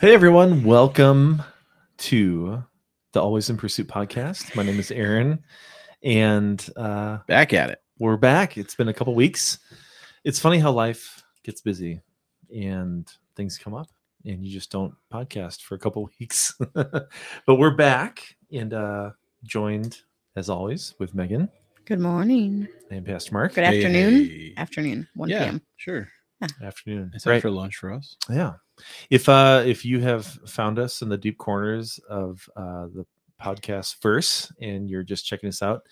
Hey everyone, welcome to the Always in Pursuit podcast. My name is Aaron, and uh, Back at it. we're back. It's been a couple weeks. It's funny how life gets busy and things come up, and you just don't podcast for a couple weeks. but we're back and uh, joined, as always, with Megan Good morning. and Pastor Mark. Good afternoon. hey. Afternoon. 1 yeah, p.m. sure. Afternoon. It's Right. for lunch for us. Yeah. If uh if you have found us in the deep corners of uh the podcast verse and you're just checking us out,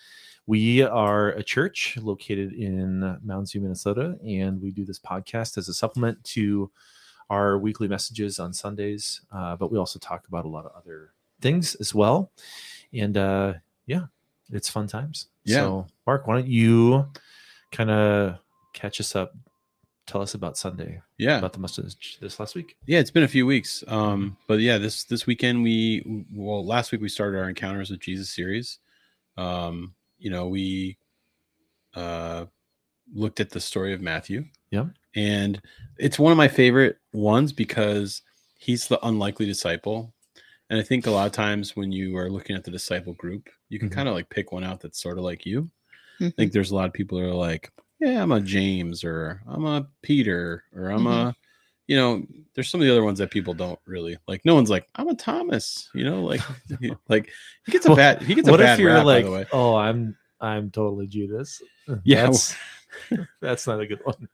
we are a church located in Mounds View, Minnesota, and we do this podcast as a supplement to our weekly messages on Sundays. Uh, but we also talk about a lot of other things as well. And uh yeah, it's fun times. Yeah. So Mark, why don't you kind of catch us up? Tell us about Sunday Yeah, about the message this last week. yeah. It's been a few weeks. Um, but yeah, this this weekend we well last week we started our encounters with Jesus series. Um, you know we uh looked at the story of Matthew. Yeah, and it's one of my favorite ones because he's the unlikely disciple. And I think a lot of times when you are looking at the disciple group, you can Mhm. kind of like pick one out that's sort of like you. I Mhm. think there's a lot of people that are like, yeah, I'm a James or I'm a Peter or I'm mm-hmm. a, you know, there's some of the other ones that people don't really like. No one's like, I'm a Thomas, you know, like, he- like he gets a Well, bad, he gets a what bad if you're rap, like, by the way. oh, I'm I'm totally Judas? Yeah, that's, that's not a good one.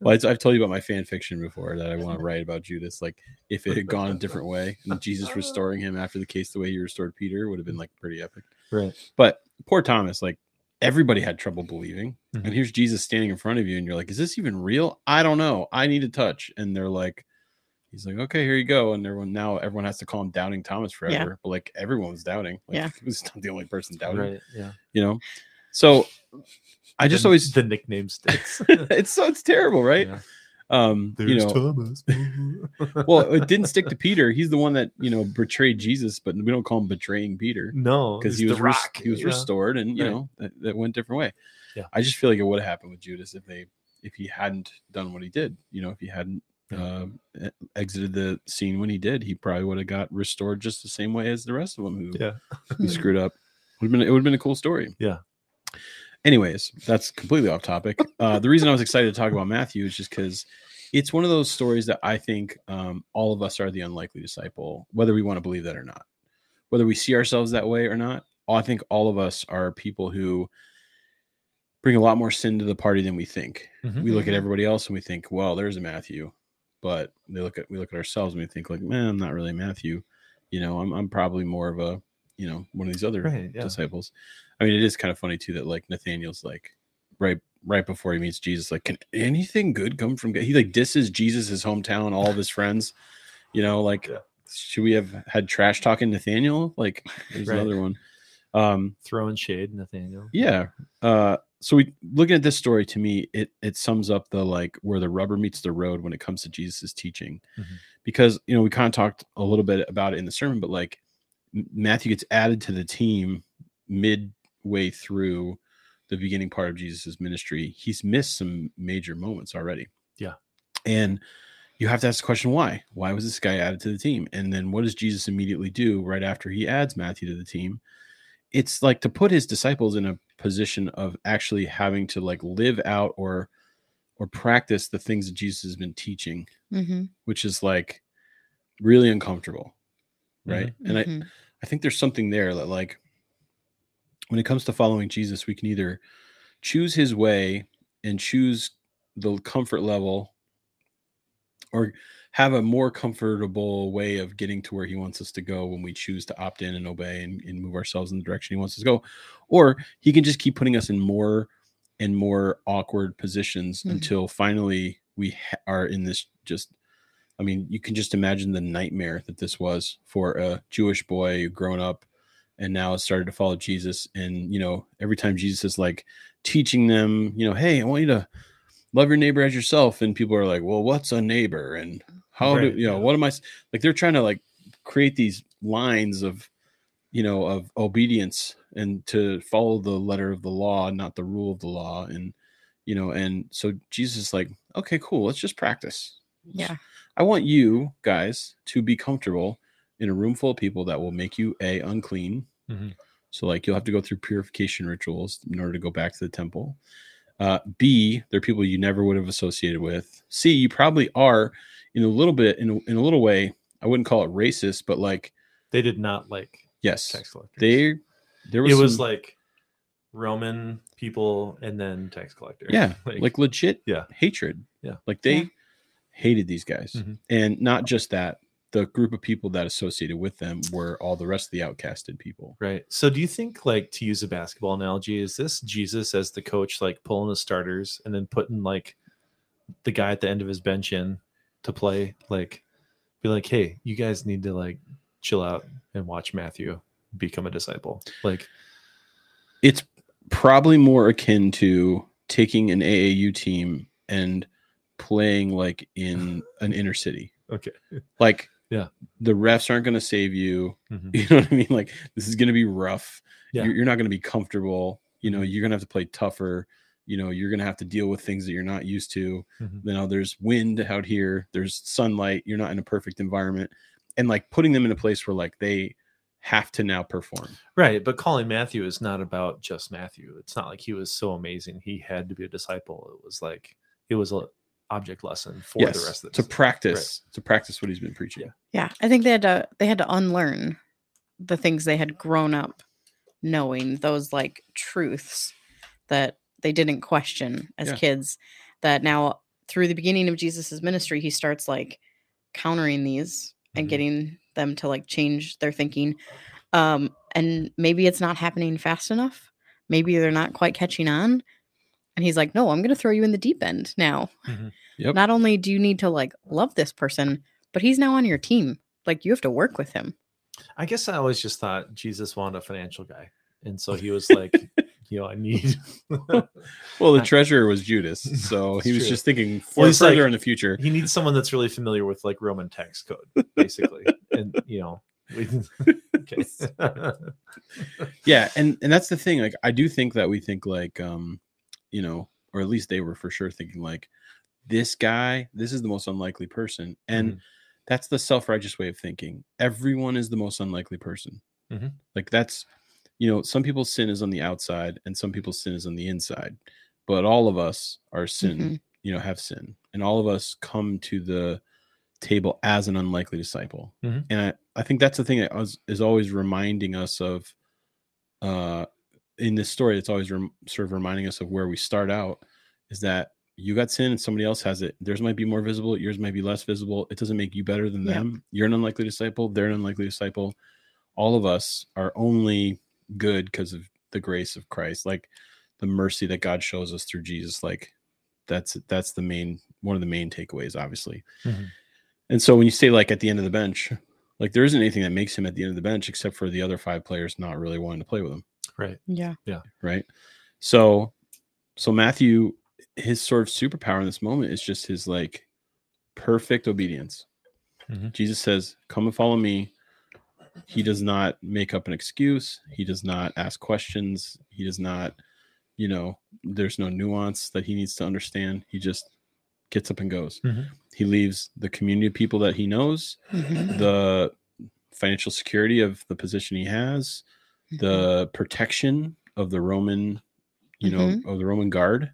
Well, I've told you about my fan fiction before that I want to write about Judas. Like, if it had gone a different way and Jesus restoring him after the case the way he restored Peter would have been like pretty epic. Right. But poor Thomas, like everybody had trouble believing. Mhm. And here's Jesus standing in front of you, and you're like, is this even real? I don't know. I need a touch. And they're like, he's like, okay, here you go. And everyone now everyone has to call him doubting Thomas forever. But like everyone was doubting. Like, Yeah. he was not the only person doubting, Right. Yeah. you know? So I just The- always the nickname sticks. it's so it's terrible, right? Yeah. Um, you know, Thomas. well, it didn't stick to Peter. He's the one that you know betrayed Jesus, but we don't call him betraying Peter no, because he was res- he was yeah. restored, and you Right. know that, that went different way. Yeah. I just feel like it would have happened with Judas if they if he hadn't done what he did. You know, if he hadn't uh, exited the scene when he did, he probably would have got restored just the same way as the rest of them who, Yeah. who screwed up. Would have been it would have been a cool story. Yeah. Anyways, that's completely off topic. Uh, the reason I was excited to talk about Matthew is just because it's one of those stories that I think um, all of us are the unlikely disciple, whether we want to believe that or not, whether we see ourselves that way or not. I think all of us are people who bring a lot more sin to the party than we think. Mhm. We look at Mhm. everybody else and we think, well, there's a Matthew, but they look at we look at ourselves and we think like, man, I'm not really Matthew. You know, I'm I'm probably more of a you know one of these other Right. Yeah. disciples. I mean, it is kind of funny too that like Nathaniel's like right right before he meets Jesus, like, can anything good come from God? He like disses Jesus, his hometown, all of his friends. You know, like Yeah. should we have had trash talking Nathaniel? Like there's Right. another one. Um Throwing shade, Nathaniel. yeah. Uh so we looking at this story to me, it it sums up the like where the rubber meets the road when it comes to Jesus' teaching. Mhm. Because you know, we kind of talked a little bit about it in the sermon, but like Matthew gets added to the team midway through the beginning part of Jesus' ministry. He's missed some major moments already. Yeah. And you have to ask the question why? Why was this guy added to the team? And then what does Jesus immediately do right after he adds Matthew to the team? It's like to put his disciples in a position of actually having to like live out or or practice the things that Jesus has been teaching, Mhm. which is like really uncomfortable. Right. And I, Mhm. I think there's something there that like when it comes to following Jesus, we can either choose his way and choose the comfort level or have a more comfortable way of getting to where he wants us to go when we choose to opt in and obey and, and move ourselves in the direction he wants us to go. Or he can just keep putting us in more and more awkward positions Mhm. until finally we ha- are in this just I mean, you can just imagine the nightmare that this was for a Jewish boy grown up and now has started to follow Jesus. And, you know, every time Jesus is like teaching them, you know, hey, I want you to love your neighbor as yourself. And people are like, well, what's a neighbor? And how Right, do, you know, yeah. what am I like? They're trying to like create these lines of, you know, of obedience and to follow the letter of the law, not the rule of the law. And, you know, and so Jesus is like, okay, cool. Let's just practice Yeah. I want you guys to be comfortable in a room full of people that will make you a unclean. Mhm. So like you'll have to go through purification rituals in order to go back to the temple. Uh, B, they're people you never would have associated with. C, you probably are in a little bit in a, in a little way. I wouldn't call it racist, but like They did not like yes, tax collectors. they there was it was some- like Roman people and then tax collector. yeah like, legit yeah. hatred Yeah. like they Yeah. Hated these guys Mhm. and not just that the group of people that associated with them were all the rest of the outcasted people Right. So do you think like to use a basketball analogy, is this Jesus as the coach like pulling the starters and then putting like the guy at the end of his bench in to play like be like, "Hey, you guys need to like chill out and watch Matthew become a disciple." Like it's probably more akin to taking an aau team and playing like in an inner city okay. like Yeah. the refs aren't going to save you Mhm. you know what i mean like this is going to be rough Yeah. you're, you're not going to be comfortable you know you're going to have to play tougher you know you're going to have to deal with things that you're not used to Mhm. you know there's wind out here there's sunlight you're not in a perfect environment and like putting them in a place where like they have to now perform Right, but calling Matthew is not about just Matthew. It's not like he was so amazing he had to be a disciple. It was like it was a object lesson for yes the rest of the to the practice to practice what he's been preaching Yeah. Yeah, I think they had to they had to unlearn the things they had grown up knowing, those like truths that they didn't question as Yeah. kids that now through the beginning of Jesus's ministry he starts like countering these and Mhm. getting them to like change their thinking. Um and maybe it's not happening fast enough. Maybe they're not quite catching on. And he's like, "No, I'm going to throw you in the deep end now." Mhm. Yep. Not only do you need to like love this person, but he's now on your team. Like you have to work with him. I guess I always just thought Jesus wanted a financial guy. And so he was like, you know, I need well the treasurer was judas so he was true. just thinking Well, for he's further like- in the future he needs someone that's really familiar with like Roman tax code, basically. and you know, okay. yeah and and that's the thing like i do think that we think like um you know or at least they were for sure thinking like this guy this is the most unlikely person and Mhm. that's the self-righteous way of thinking everyone is the most unlikely person Mhm. like that's you know some people's sin is on the outside and some people's sin is on the inside but all of us are sin Mhm. you know have sin and all of us come to the table as an unlikely disciple Mhm. and I, I think that's the thing that was, is always reminding us of uh in this story it's always rem- sort of reminding us of where we start out is that you got sin and somebody else has it. Theirs might be more visible yours might be less visible. It doesn't make you better than Yeah. them. You're an unlikely disciple they're an unlikely disciple. All of us are only good because of the grace of christ like the mercy that god shows us through jesus like that's that's the main one of the main takeaways obviously. Mhm. and so when you say like at the end of the bench like there isn't anything that makes him at the end of the bench except for the other five players not really wanting to play with him right. Yeah. Yeah. Right so so matthew his sort of superpower in this moment is just his like perfect obedience Mhm. jesus says come and follow me he does not make up an excuse he does not ask questions he does not you know there's no nuance that he needs to understand he just gets up and goes Mhm. he leaves the community of people that he knows Mhm. the financial security of the position he has the protection of the roman you know Mhm. of the roman guard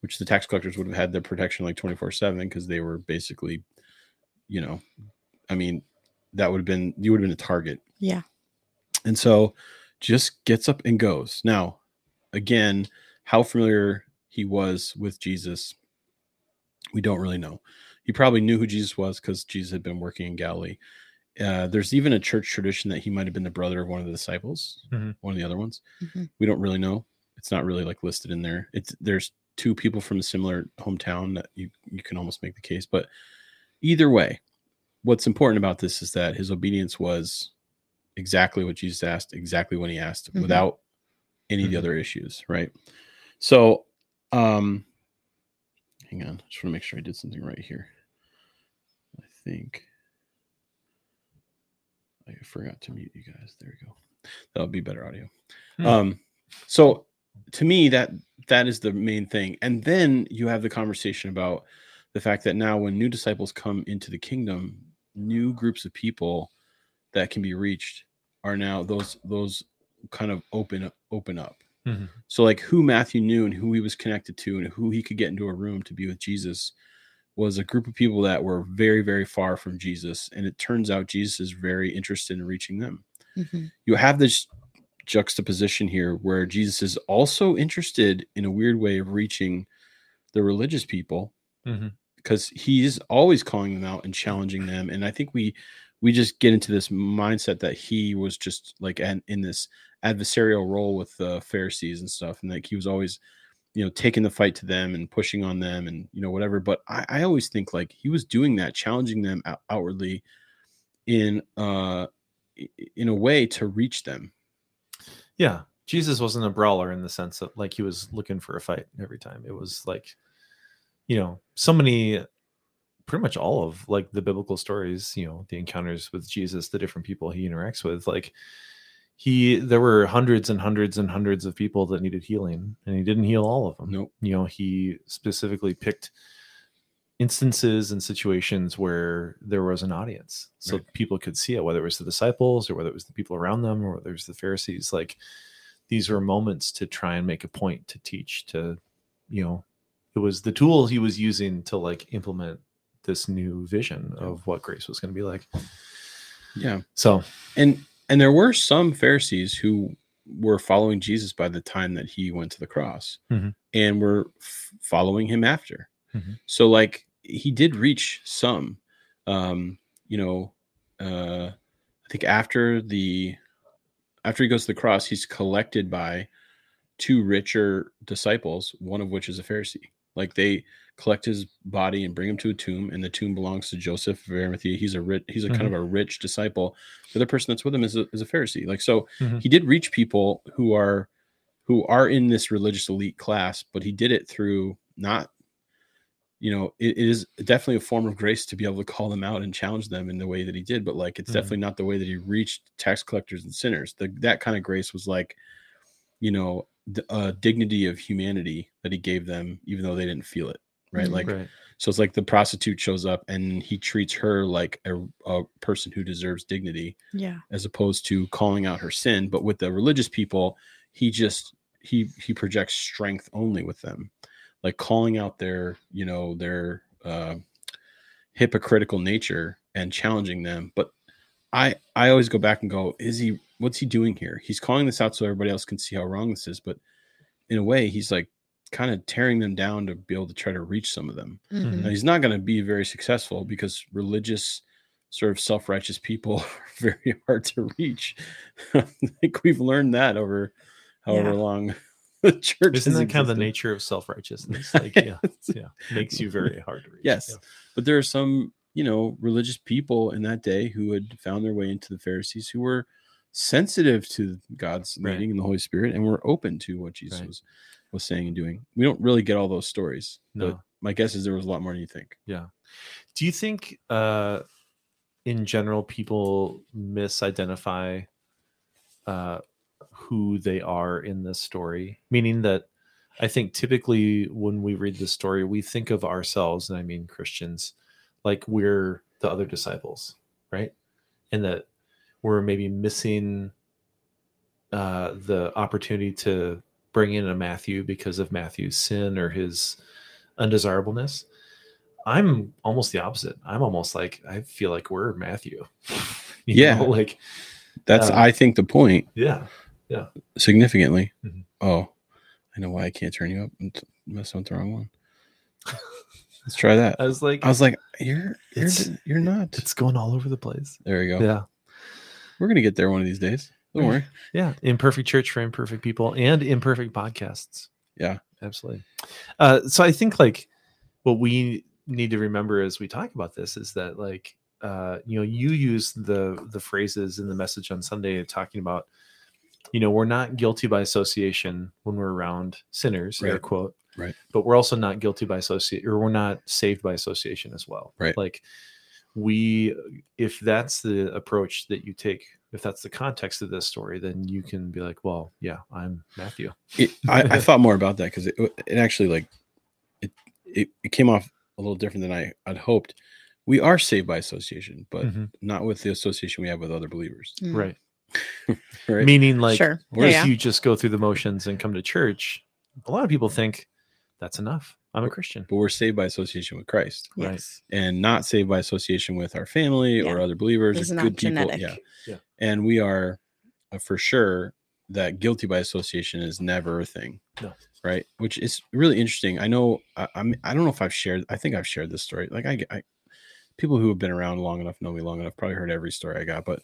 which the tax collectors would have had their protection like 24 7 because they were basically you know i mean that would have been you would have been a target. Yeah. and so just gets up and goes. Now again how familiar he was with jesus we don't really know. He probably knew who jesus was because jesus had been working in galilee uh, there's even a church tradition that he might have been the brother of one of the disciples Mhm. one of the other ones Mhm. we don't really know it's not really like listed in there it's there's two people from a similar hometown that you you can almost make the case but either way what's important about this is that his obedience was exactly what jesus asked exactly when he asked Mhm. without any of the Mhm. other issues right so um hang on I just want to make sure i did something right here i think i forgot to mute you guys there we go that'll be better audio Hmm. um so to me that that is the main thing and then you have the conversation about the fact that now when new disciples come into the kingdom, new groups of people that can be reached are now those those kind of open open up. Mhm. So like who Matthew knew and who he was connected to and who he could get into a room to be with Jesus was a group of people that were very very far from Jesus and it turns out Jesus is very interested in reaching them. Mhm. You have this juxtaposition here where Jesus is also interested in a weird way of reaching the religious people Mhm. because he's always calling them out and challenging them and i think we we just get into this mindset that he was just like an, in this adversarial role with the pharisees and stuff and like he was always you know taking the fight to them and pushing on them and you know whatever but i, I always think like he was doing that challenging them out- outwardly in uh in a way to reach them Yeah. Jesus wasn't a brawler in the sense that like he was looking for a fight every time. It was like, you know, so many pretty much all of like the biblical stories, you know, the encounters with Jesus, the different people he interacts with, like he there were hundreds and hundreds and hundreds of people that needed healing and he didn't heal all of them. nope You know, he specifically picked instances and situations where there was an audience so Right. people could see it whether it was the disciples or whether it was the people around them or whether it was the pharisees like these were moments to try and make a point to teach to you know it was the tool he was using to like implement this new vision Yeah. of what grace was going to be like yeah so and and there were some pharisees who were following jesus by the time that he went to the cross Mhm. and were f- following him after Mhm. so like he did reach some um you know uh i think after the after he goes to the cross he's collected by two richer disciples one of which is a pharisee like they collect his body and bring him to a tomb and the tomb belongs to joseph of arimathea. He's a rich he's a kind of a rich disciple. The other person that's with him is a, is a pharisee. Like so Mhm. he did reach people who are who are in this religious elite class but he did it through not you know it, it is definitely a form of grace to be able to call them out and challenge them in the way that he did but like it's Mhm. definitely not the way that he reached tax collectors and sinners. The, that kind of grace was like you know the uh, dignity of humanity that he gave them even though they didn't feel it right? Mhm. like right. so it's like the prostitute shows up and he treats her like a, a person who deserves dignity Yeah. as opposed to calling out her sin. But with the religious people he just he he projects strength only with them. Like calling out their you know their uh hypocritical nature and challenging them. But i i always go back and go is he what's he doing here? He's calling this out so everybody else can see how wrong this is. But in a way he's like kind of tearing them down to be able to try to reach some of them Mhm. now, he's not going to be very successful because religious, sort of self righteous people are very hard to reach. I think we've learned that over however Yeah. long the church isn't has that kind of the nature of self-righteousness like yeah yeah makes you very hard to reach Yes. Yeah. But there are some, you know, religious people in that day who had found their way into the Pharisees who were sensitive to God's Right. leading and the Holy Spirit and were open to what Jesus Right. was was saying and doing. We don't really get all those stories. But No. my guess is there was a lot more than you think. Yeah. Do you think, uh, in general, people misidentify uh, who they are in this story? Meaning that I think typically when we read the story, we think of ourselves, and I mean Christians, like we're the other disciples, right? And that we're maybe missing uh, the opportunity to bring in a Matthew because of Matthew's sin or his undesirableness. I'm almost the opposite. I'm almost like I feel like we're Matthew. Yeah. know, like That's Uh, I think the point. yeah, yeah, significantly. Mhm. Oh, I know why I can't turn you up. I'm t- messing with the wrong one. Let's try that. I was like, I was like, you're you're It's- you're not. it's going all over the place. There we go. Yeah, We're gonna get there one of these days. Don't worry. yeah. Imperfect church for imperfect people and imperfect podcasts. Yeah. absolutely. Uh, so I think like what we need to remember as we talk about this is that like uh, you know you use the the phrases in the message on Sunday talking about you know we're not guilty by association when we're around sinners air Right. quote Right. but we're also not guilty by associate or we're not saved by association as well Right. like we if that's the approach that you take if that's the context of this story then you can be like well yeah i'm matthew It, I, I thought more about that because it, it actually like it, it it came off a little different than I I'd hoped. We are saved by association, but Mhm. not with the association we have with other believers. Mm. Right. Right. Meaning, like, sure. Or Yeah, if you just go through the motions and come to church, a lot of people think that's enough. I'm a Christian. but we're saved by association with Christ yeah. right. And not saved by association with our family or other believers It's or not good people. genetic. Yeah. Yeah. And we are uh, for sure that guilty by association is never a thing. No. Right. Which is really interesting. I know I, I'm I don't know if I've shared I think I've shared this story. Like I, I people who have been around long enough know me long enough probably heard every story I got, but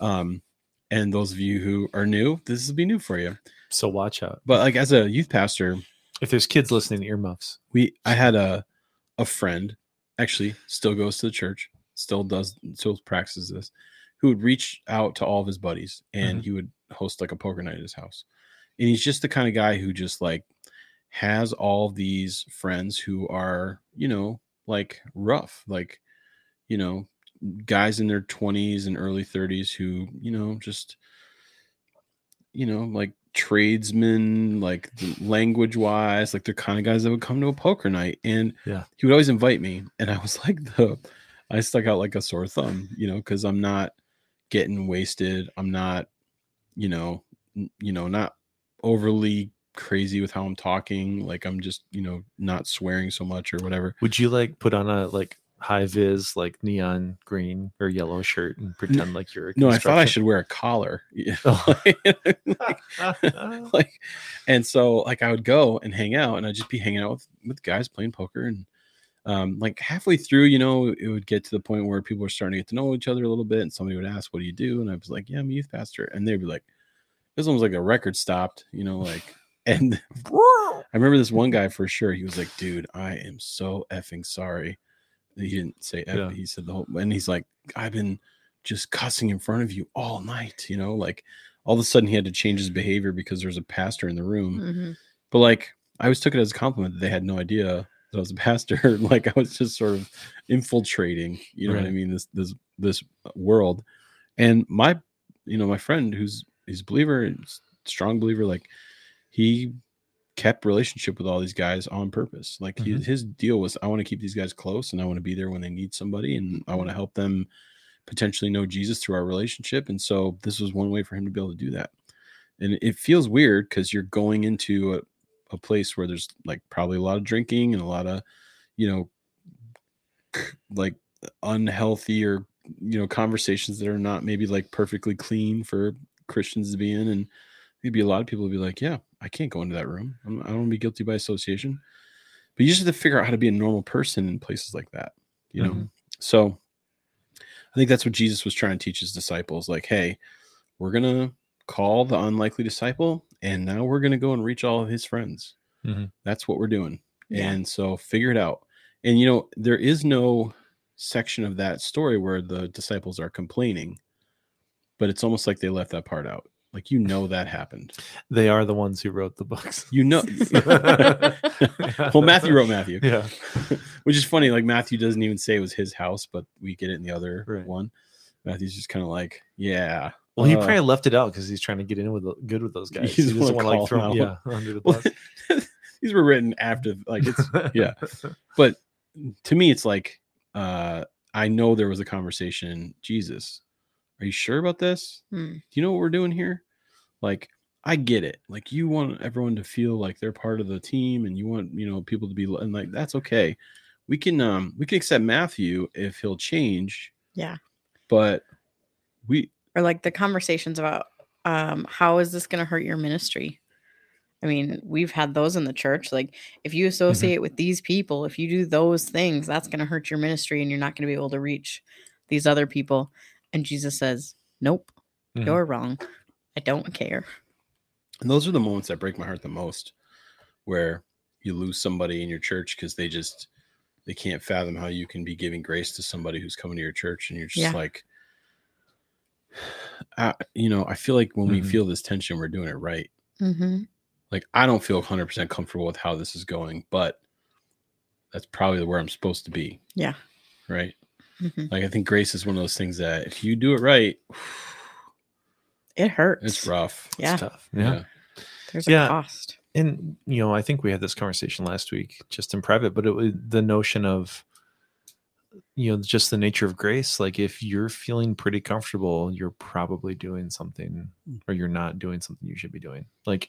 um and those of you who are new, this will be new for you. So watch out. But like as a youth pastor, If there's kids listening, earmuffs. we I had a a friend actually still goes to the church, still does still practices this, who would reach out to all of his buddies and Mhm. he would host like a poker night at his house. And he's just the kind of guy who just like has all these friends who are, you know, like rough, like, you know, guys in their 20s and early 30s who, you know, just you know, like tradesmen, like language wise, like the kind of guys that would come to a poker night. And Yeah. he would always invite me. And I was like the I stuck out like a sore thumb, you know, because I'm not getting wasted. I'm not, you know, n- you know, not overly crazy with how I'm talking. Like I'm just, you know, not swearing so much or whatever. Would you like put on a like high vis, like neon green or yellow shirt and pretend like you're a No, I thought I should wear a collar. Oh. Like- like and so like i would go and hang out and i'd just be hanging out with, with guys playing poker and um like halfway through you know it would get to the point where people were starting to get to know each other a little bit and somebody would ask what do you do and i was like yeah i'm a youth pastor and they'd be like this one was like a record stopped you know like and i remember this one guy for sure he was like dude i am so effing sorry he didn't say F, Yeah. he said the whole and he's like i've been just cussing in front of you all night you know like all of a sudden he had to change his behavior because there's a pastor in the room Mhm. but like i always took it as a compliment that they had no idea that i was a pastor like i was just sort of infiltrating you know what i mean this this this world and my you know my friend who's he's a believer strong believer like he kept relationship with all these guys on purpose. Like he, Mhm. his deal was i want to keep these guys close and i want to be there when they need somebody and i want to help them potentially know jesus through our relationship. And so this was one way for him to be able to do that. And it feels weird because you're going into a, a place where there's like probably a lot of drinking and a lot of you know like unhealthy or you know conversations that are not maybe like perfectly clean for christians to be in. And maybe a lot of people would be like yeah i can't go into that room. I'm, i don't want to be guilty by association. But you just have to figure out how to be a normal person in places like that you know? Mhm. so i think that's what jesus was trying to teach his disciples like hey we're gonna call the unlikely disciple and now we're gonna go and reach all of his friends. Mhm. that's what we're doing. Yeah. and so figure it out. And you know there is no section of that story where the disciples are complaining but it's almost like they left that part out like you know that happened They are the ones who wrote the books. you know well matthew wrote matthew Yeah. which is funny like matthew doesn't even say it was his house but we get it in the other Right. one matthew's just kind of like yeah Well, he uh, probably left it out because he's trying to get in with the, good with those guys. He just wanna like throw yeah under the bus. these were written after like it's yeah. but to me it's like uh i know there was a conversation jesus are you sure about this Hmm. do you know what we're doing here like i get it like you want everyone to feel like they're part of the team and you want you know people to be and like that's okay we can um we can accept matthew if he'll change Yeah. but we Or like the conversations about um, how is this going to hurt your ministry? I mean, we've had those in the church. Like, if you associate with these people, if you do those things, that's going to hurt your ministry and you're not going to be able to reach these other people. And Jesus says, Nope, Mhm. you're wrong. I don't care. And those are the moments that break my heart the most, where you lose somebody in your church because they just they can't fathom how you can be giving grace to somebody who's coming to your church, and you're just Yeah. like, I, you know, I feel like when we Mhm. feel this tension, we're doing it right. Mm-hmm. Like I don't feel 100 percent comfortable with how this is going, but that's probably where I'm supposed to be. Yeah. Right. Hmm Like I think grace is one of those things that if you do it right, It hurts. it's rough. Yeah. It's tough. Yeah. There's a Yeah. cost. and you know, I think we had this conversation last week just in private, but it was the notion of you know just the nature of grace like if you're feeling pretty comfortable you're probably doing something Mm. or you're not doing something you should be doing like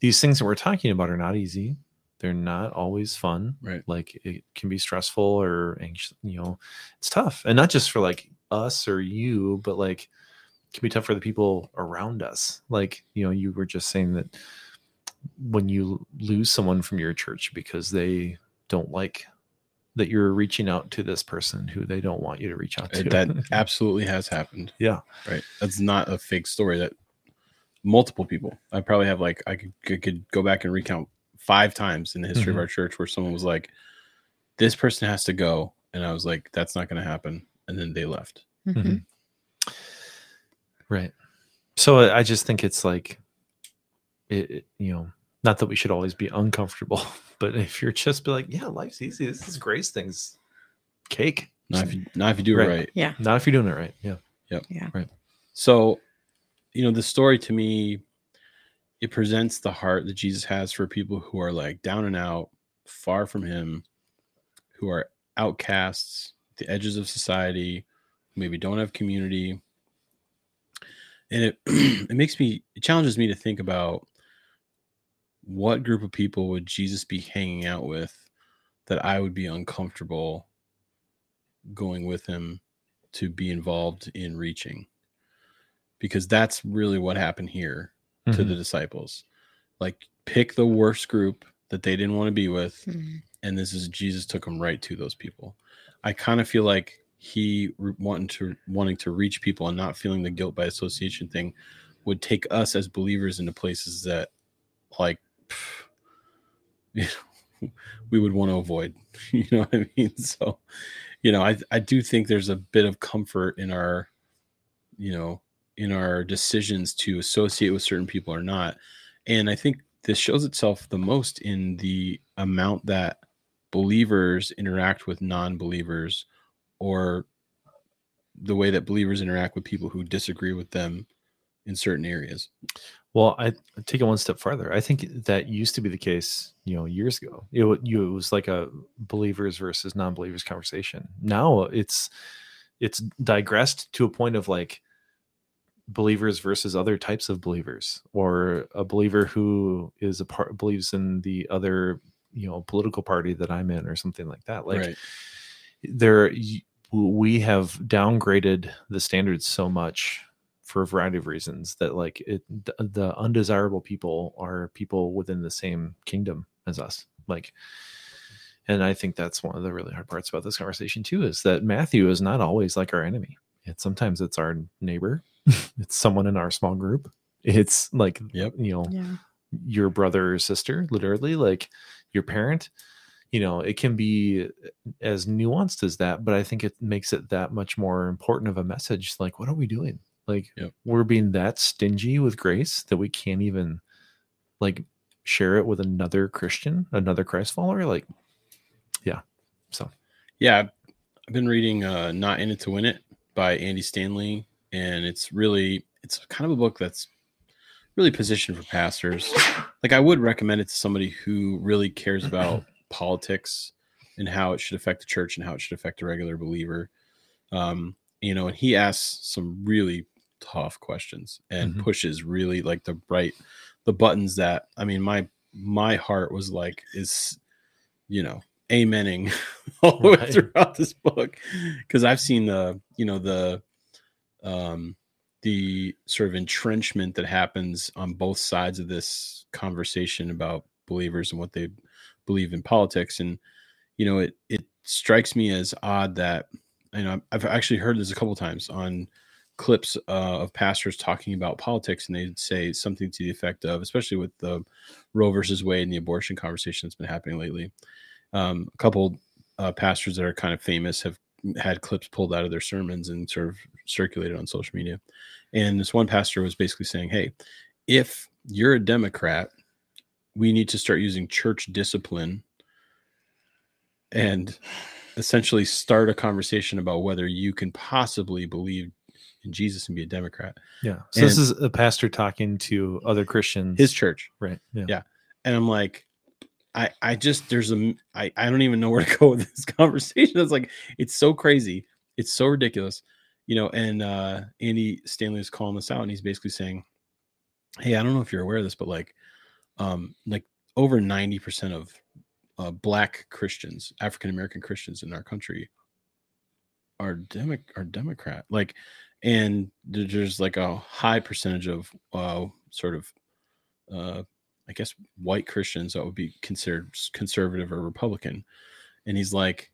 these things that we're talking about are not easy they're not always fun Right. like it can be stressful or anxious you know it's tough and not just for like us or you but like it can be tough for the people around us like you know you were just saying that when you lose someone from your church because they don't like that you're reaching out to this person who they don't want you to reach out eh, to that absolutely has happened. yeah Right. That's not a fake story. That multiple people. I probably have like I could, could, could go back and recount five times in the history Mhm. of our church where someone was like, "This person has to go," and I was like, "That's not going to happen," and then they left. Mhm. right so i I just think it's like it, it- you know not that we should always be uncomfortable but if you're just be like yeah life's easy this is grace things cake Not if you, not if you do it Right. right. Yeah. not if you're doing it right yeah Yep. Yeah. Right. So, you know, the story to me, it presents the heart that Jesus has for people who are like down and out, far from Him, who are outcasts, the edges of society, maybe don't have community. And it it makes me it challenges me to think about what group of people would Jesus be hanging out with that I would be uncomfortable going with him to be involved in reaching because that's really what happened here to Mhm. the disciples. Like pick the worst group that they didn't want to be with, Mhm. and this is Jesus took them right to those people. I kind of feel like he re- wanting to wanting to reach people and not feeling the guilt by association thing would take us as believers into places that like you know, we would want to avoid. You know what I mean? So, you know, I I do think there's a bit of comfort in our, you know, in our decisions to associate with certain people or not. And I think this shows itself the most in the amount that believers interact with non-believers or the way that believers interact with people who disagree with them in certain areas. Well, I take it one step farther. I think that used to be the case, you know, years ago. It, it was like a believers versus non-believers conversation. Now it's it's digressed to a point of like believers versus other types of believers, or a believer who is a part believes in the other, you know, political party that I'm in, or something like that. Like right. there we have downgraded the standards so much for a variety of reasons that like it th- the undesirable people are people within the same kingdom as us like and i think that's one of the really hard parts about this conversation too is that matthew is not always like our enemy it's sometimes it's our neighbor it's someone in our small group it's like Yep. you know Yeah. your brother or sister, literally, like your parent. You know, it can be as nuanced as that, but I think it makes it that much more important of a message. Like, what are we doing? Like, Yep. we're being that stingy with grace that we can't even like share it with another Christian, another Christ follower. Like, yeah. So, Yeah, I've been reading uh Not in It to Win It by Andy Stanley, and it's really it's kind of a book that's really positioned for pastors. Like I would recommend it to somebody who really cares about politics and how it should affect the church and how it should affect a regular believer. Um, you know, and he asks some really tough questions and Mhm. pushes really like the right the buttons that I mean my my heart was like is you know amening all the way throughout this book because I've seen the you know the um the sort of entrenchment that happens on both sides of this conversation about believers and what they believe in politics. And you know it it strikes me as odd that you know I've actually heard this a couple times on clips uh, of pastors talking about politics and they'd say something to the effect of especially with the Roe versus Wade and the abortion conversation that's been happening lately um, a couple uh, pastors that are kind of famous have had clips pulled out of their sermons and sort of circulated on social media. And this one pastor was basically saying, Hey, if you're a Democrat, we need to start using church discipline and essentially start a conversation about whether you can possibly believe in Jesus and be a Democrat. yeah. So this is a pastor talking to other Christians. His church. right. Yeah. Yeah. and I'm like, I I just there's a I I don't even know where to go with this conversation. It's like it's so crazy, it's so ridiculous, you know. And uh Andy Stanley is calling this out, and he's basically saying, "Hey, I don't know if you're aware of this, but like, um, like over ninety percent of uh, Black Christians, African American Christians in our country, are Demo- are Democrat. Like, and there's like a high percentage of uh, sort of, uh, I guess, white Christians that would be considered conservative or Republican. And he's like,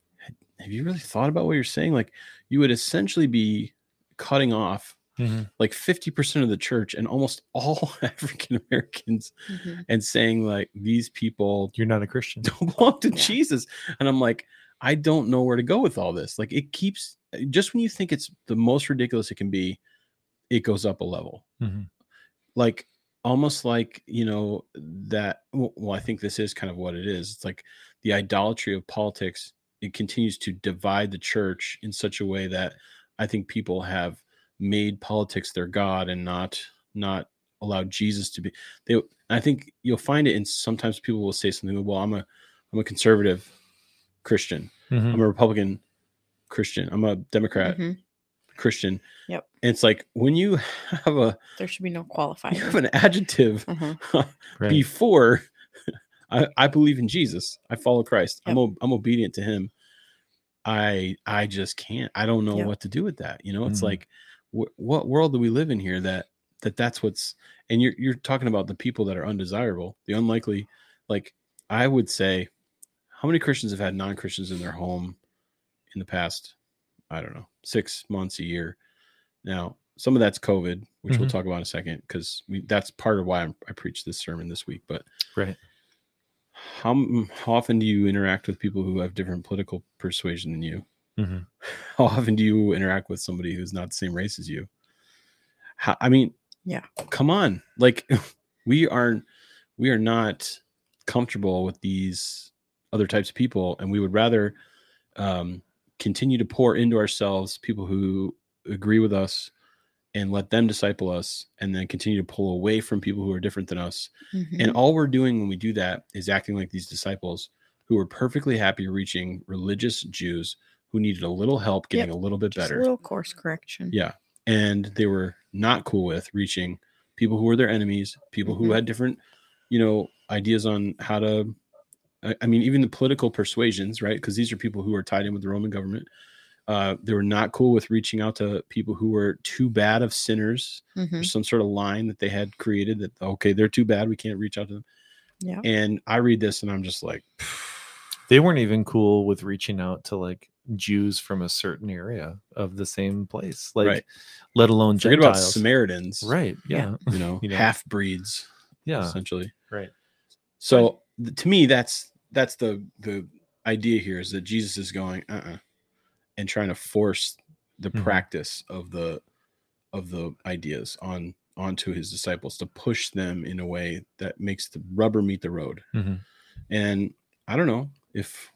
"Have you really thought about what you're saying? Like, you would essentially be cutting off Mhm. like 50% of the church and almost all African Americans Mhm. and saying like these people You're not a Christian. don't belong to Yeah. Jesus. And I'm like, I don't know where to go with all this. Like it keeps just when you think it's the most ridiculous it can be, it goes up a level. Mhm. Like almost like, you know, that well, well, I think this is kind of what it is. It's like the idolatry of politics, it continues to divide the church in such a way that I think people have made politics their god and not not allowed Jesus to be they I think you'll find it and sometimes people will say something like, well I'm a I'm a conservative Christian. Mhm. I'm a Republican Christian. I'm a Democrat Mhm. Christian. Yep. And it's like when you have a There should be no qualifier. you have an adjective Uh-huh. Before I, I believe in Jesus. I follow Christ. I'm Yep. o- I'm obedient to him. I I just can't. I don't know Yep. what to do with that. You know, it's Mhm. like wh- what world do we live in here that that that's what's and you're you're talking about the people that are undesirable, the unlikely like I would say how many Christians have had non-Christians in their home in the past I don't know, 6 months a year. Now, some of that's COVID, which we'll Mhm. talk about in a second because that's part of why I'm, I preached this sermon this week, but Right. how, how often do you interact with people who have different political persuasion than you? Mhm. How often do you interact with somebody who's not the same race as you? How, I mean, Yeah. come on, like we are, we are not comfortable with these other types of people, and we would rather um, continue to pour into ourselves people who agree with us and let them disciple us, and then continue to pull away from people who are different than us Mhm. and all we're doing when we do that is acting like these disciples who were perfectly happy reaching religious Jews who needed a little help getting Yep, a little bit Just better. a little course correction. Yeah. And they were not cool with reaching people who were their enemies, people who Mhm. had different, you know, ideas on how to I I mean, even the political persuasions, right? Because these are people who are tied in with the Roman government. Uh, they were not cool with reaching out to people who were too bad of sinners Mhm. there's some sort of line that they had created that okay they're too bad we can't reach out to them Yeah. and i read this and i'm just like They weren't even cool with reaching out to like Jews from a certain area of the same place, like Right. let alone forget about samaritans Right. Yeah. Yeah. you know, You know. half breeds Yeah. essentially Right. so th- to me that's that's the the idea here is that jesus is going uh-uh and trying to force the Mhm. practice of the of the ideas on onto his disciples to push them in a way that makes the rubber meet the road Mhm. and i don't know if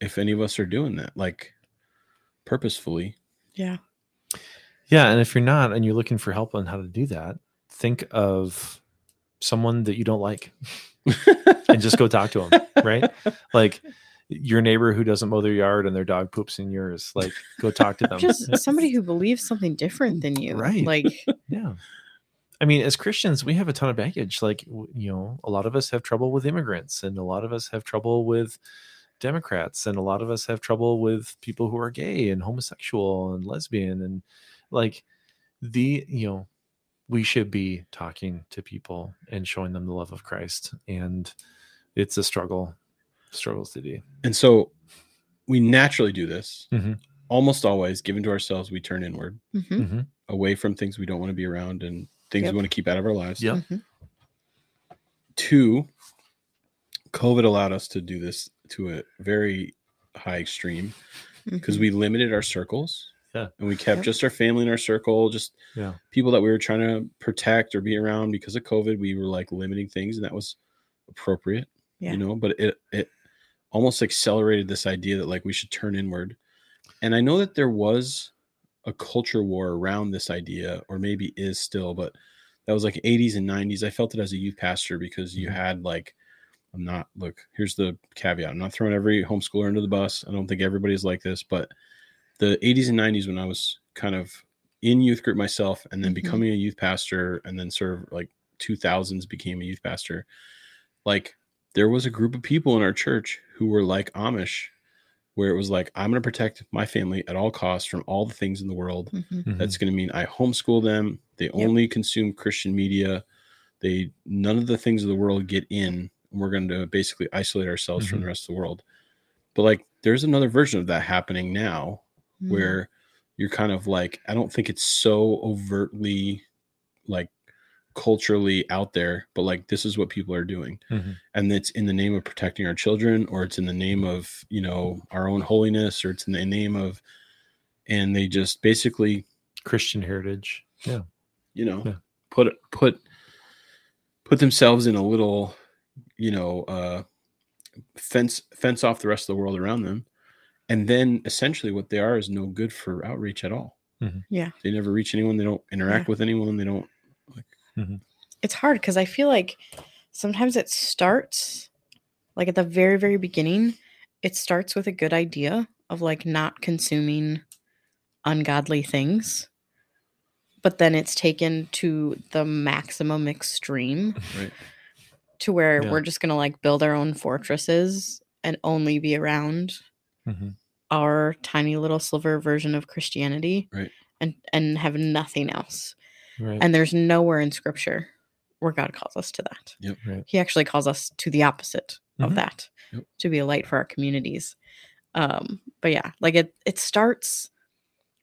if any of us are doing that like purposefully Yeah. Yeah, and if you're not and you're looking for help on how to do that, think of someone that you don't like and just go talk to them, right? Like your neighbor who doesn't mow their yard and their dog poops in yours, like go talk to them. Just somebody who believes something different than you. Right. Like, yeah. I mean, as Christians, we have a ton of baggage. Like, you know, a lot of us have trouble with immigrants, and a lot of us have trouble with Democrats, and a lot of us have trouble with people who are gay and homosexual and lesbian. And like, the, you know, we should be talking to people and showing them the love of Christ. And it's a struggle, struggles to do. and so we naturally do this Mhm. almost always given to ourselves we turn inward mhm, Mm-hmm. away from things we don't want to be around and things Yep. we want to keep out of our lives Yep. mhm. two covid allowed us to do this to a very high extreme because Mhm. we limited our circles Yeah. and we kept Yep. just our family in our circle just Yeah. people that we were trying to protect or be around because of covid we were like limiting things and that was appropriate Yeah. you know but it it almost accelerated this idea that like we should turn inward and i know that there was a culture war around this idea or maybe is still but that was like 80s and 90s i felt it as a youth pastor because you Mhm. had like I'm not look, here's the caveat. I'm not throwing every homeschooler under the bus. I don't think everybody's like this, but the 80s and 90s when I was kind of in youth group myself and then Mhm. becoming a youth pastor and then sort of like 2000s became a youth pastor like there was a group of people in our church who were like amish where it was like i'm going to protect my family at all costs from all the things in the world Mhm. Mhm. that's going to mean i homeschool them they only consume christian media they none of the things of the world get in and we're going to basically isolate ourselves from Mhm. the rest of the world but like there's another version of that happening now Mm. where you're kind of like i don't think it's so overtly like culturally out there but like this is what people are doing Mhm. and it's in the name of protecting our children or it's in the name of you know our own holiness or it's in the name of and they just basically Christian heritage. Yeah. you know Yeah. put put put themselves in a little you know uh fence fence off the rest of the world around them and then essentially what they are is no good for outreach at all Mhm. Yeah. they never reach anyone they don't interact with anyone they don't it's hard because I feel like sometimes it starts like at the very, very beginning, it starts with a good idea of like not consuming ungodly things. But then it's taken to the maximum extreme right to where Yeah. we're just going to like build our own fortresses and only be around Mhm. our tiny little sliver version of Christianity Right. and and have nothing else. Right. And there's nowhere in scripture where God calls us to that. right. He actually calls us to the opposite of Mhm. that, Yep. to be a light for our communities. Um, but yeah, like it it starts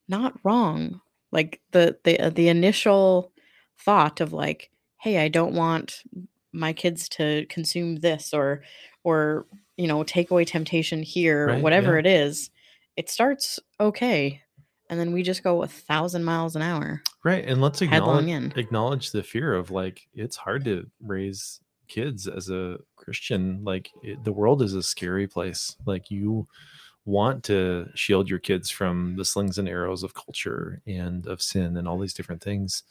not wrong. Like the the uh, the initial thought of like, hey, I don't want my kids to consume this or or you know take away temptation here Right, whatever yeah. it is. It starts okay, and then we just go a thousand miles an hour. Right. And let's acknowledge acknowledge the fear of like it's hard to raise kids as a Christian. Like it, the world is a scary place. Like you want to shield your kids from the slings and arrows of culture and of sin and all these different things.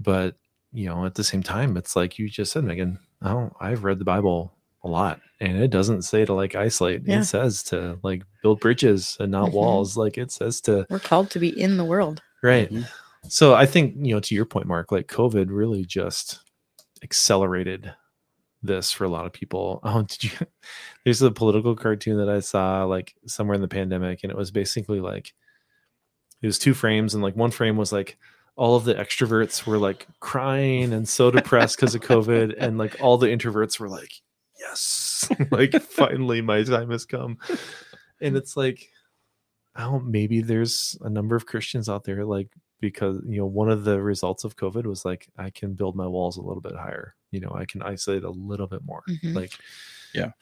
But you know, at the same time, it's like you just said, Megan. Oh, I've read the Bible a lot, and it doesn't say to like isolate. Yeah. It says to like build bridges and not Mhm. walls. Like it says to We're called to be in the world. right. Mhm. So I think you know to your point, Mark, like COVID really just accelerated this for a lot of people. Oh, did you? There's a political cartoon that I saw like somewhere in the pandemic, and it was basically like it was two frames, and like one frame was like all of the extroverts were like crying and so depressed because of COVID, and like all the introverts were like, yes, like finally my time has come. And it's like, oh, maybe there's a number of Christians out there like because you know one of the results of COVID was like I can build my walls a little bit higher. You know, I can isolate a little bit more. Mhm. Like, Yeah.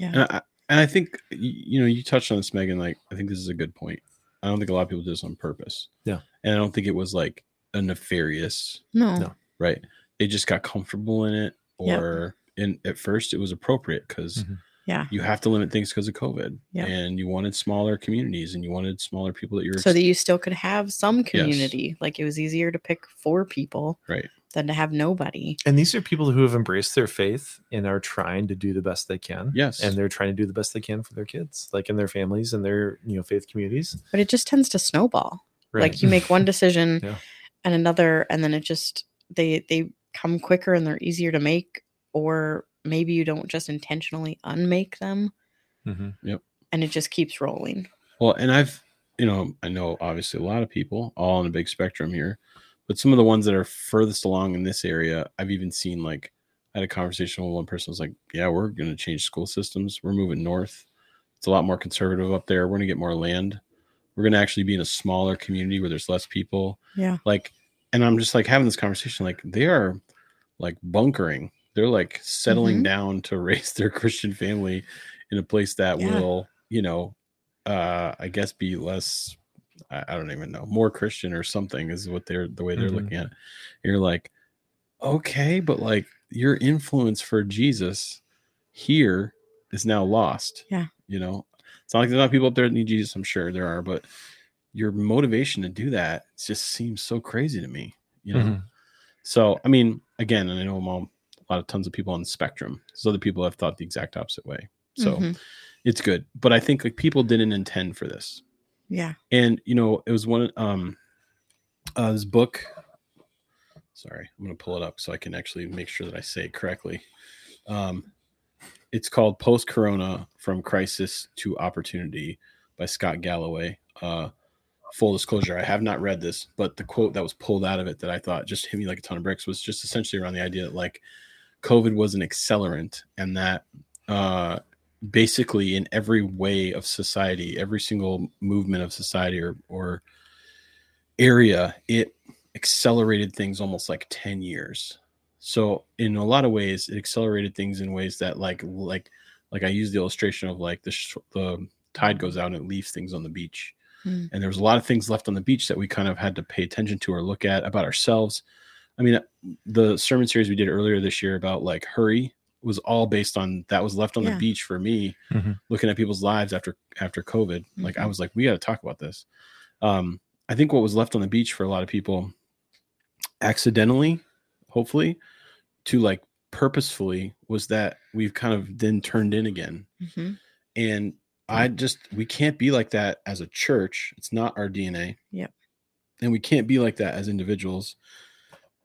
and I, and I think you know you touched on this megan like i think this is a good point i don't think a lot of people do this on purpose Yeah. and i don't think it was like a nefarious No. No. right they just got comfortable in it Yep. or in at first it was appropriate because Mhm. Yeah. you have to limit things because of covid Yep. and you wanted smaller communities and you wanted smaller people that you're So that you still could have some community. Like it was easier to pick four people right than to have nobody. and these are people who have embraced their faith and are trying to do the best they can. yes And they're trying to do the best they can for their kids, like in their families and their you know faith communities. But it just tends to snowball. Right. Like you make one decision Yeah. and another, and then it just they they come quicker and they're easier to make, or maybe you don't just intentionally unmake them Mhm. and it just keeps rolling. Well, and I've, you know, I know obviously a lot of people all on a big spectrum here, but some of the ones that are furthest along in this area, I've even seen like I had a conversation with one person was like, Yeah, we're gonna change school systems. We're moving north. It's a lot more conservative up there. We're gonna get more land. We're gonna actually be in a smaller community where there's less people. Yeah. Like, and I'm just like having this conversation, like they are like bunkering. They're like settling Mhm. down to raise their Christian family in a place that Yeah. will, you know, uh I guess be less I, I don't even know, more Christian or something is what they're the way they're Mhm. looking at it. You're like, okay, but like your influence for Jesus here is now lost. Yeah. You know, it's not like there's not people up there that need Jesus. I'm sure there are, but your motivation to do that just seems so crazy to me. You know, Mhm. so I mean, again, and I know I'm all a lot of tons of people on the spectrum. So other people have thought the exact opposite way. So Mhm. it's good. But I think like people didn't intend for this. yeah. And you know, it was one um uh this book. Sorry, I'm gonna pull it up so I can actually make sure that I say it correctly. Um it's called Post Corona From Crisis to Opportunity by Scott Galloway. Uh full disclosure, I have not read this, but the quote that was pulled out of it that I thought just hit me like a ton of bricks was just essentially around the idea that like COVID was an accelerant and that uh basically in every way of society, every single movement of society or or area, it accelerated things almost like 10 years. So in a lot of ways, it accelerated things in ways that like like like I use the illustration of like the sh- the tide goes out and it leaves things on the beach. Mm. And there was a lot of things left on the beach that we kind of had to pay attention to or look at about ourselves. I mean, the sermon series we did earlier this year about like hurry was all based on that was left on Yeah. the beach for me Mhm. looking at people's lives after after covid like i Mhm. was like we got to talk about this um i think what was left on the beach for a lot of people accidentally hopefully to like purposefully was that we've kind of then turned in again hmm and i just we can't be like that as a church it's not our dna Yep. and we can't be like that as individuals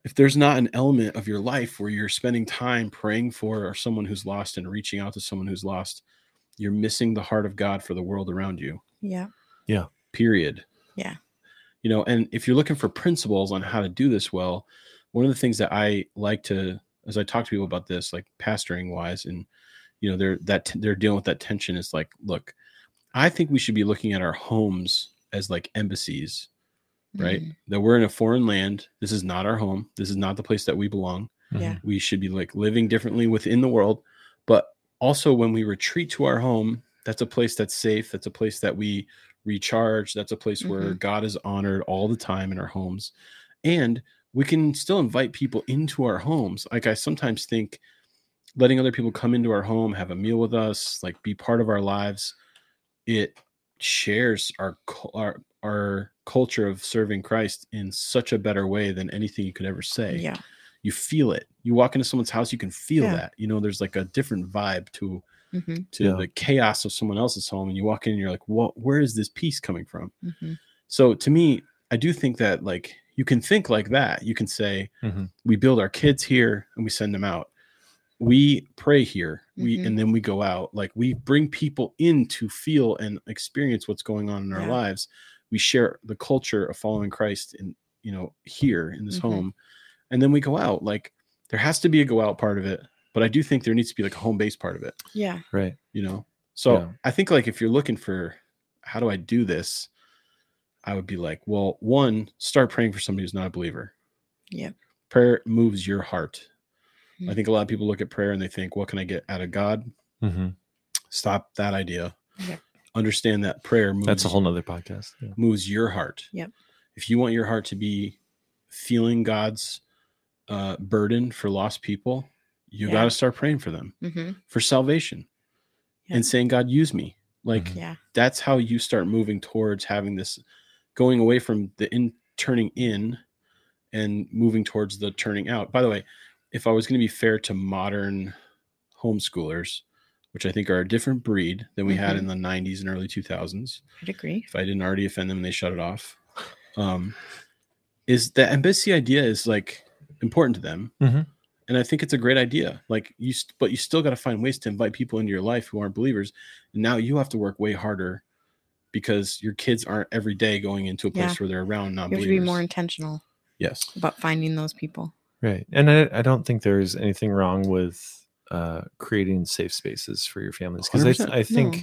if there's not an element of your life where you're spending time praying for or someone who's lost and reaching out to someone who's lost you're missing the heart of god for the world around you Yeah. Yeah. period Yeah. you know and if you're looking for principles on how to do this well one of the things that i like to as i talk to people about this like pastoring wise and you know they're that they're dealing with that tension is like look i think we should be looking at our homes as like embassies right? Mhm. that we're in a foreign land. This is not our home. This is not the place that we belong. Yeah. we should be like living differently within the world. But also when we retreat to our home that's a place that's safe. That's a place that we recharge. That's a place where god is honored all the time in our homes. And we can still invite people into our homes. Like i sometimes think letting other people come into our home have a meal with us like be part of our lives it shares our our our culture of serving christ in such a better way than anything you could ever say Yeah. you feel it. You walk into someone's house, you can feel Yeah. that. You know, there's like a different vibe to hmm to Yeah. the chaos of someone else's home, and you walk in and you're like, "What? Where is this peace coming from?" hmm So to me, I do think that like you can think like that. You can say, Mhm. "We build our kids here and we send them out. We pray here, we Mhm. and then we go out. Like we bring people in to feel and experience what's going on in our Yeah. lives. We share the culture of following Christ in you know here in this Mhm. home, and then we go out. Like there has to be a go out part of it, but I do think there needs to be like a home base part of it Yeah. Right. you know so Yeah. i think like if you're looking for how do i do this i would be like well one start praying for somebody who's not a believer Yeah. prayer moves your heart i Mhm. think a lot of people look at prayer and they think what can i get out of god hmm stop that idea Yep. Understand that prayer moves, That's a whole nother podcast. Yeah. moves your heart Yep. if you want your heart to be feeling god's uh, burden for lost people you Yeah. got to start praying for them hmm for salvation Yeah. and saying god use me like Mhm. Yeah. that's how you start moving towards having this going away from the in turning in and moving towards the turning out by the way if i was going to be fair to modern homeschoolers which i think are a different breed than we had in the 90s and early 2000s I'd agree. if i didn't already offend them and they shut it off um is the embassy idea is like important to them Mhm. and i think it's a great idea like you st- but you still got to find ways to invite people into your life who aren't believers and now you have to work way harder because your kids aren't every day going into a place Yeah. where they're around non-believers You have to be more intentional yes about finding those people. Right. And I, I don't think there's anything wrong with uh, creating safe spaces for your families because I, I think No.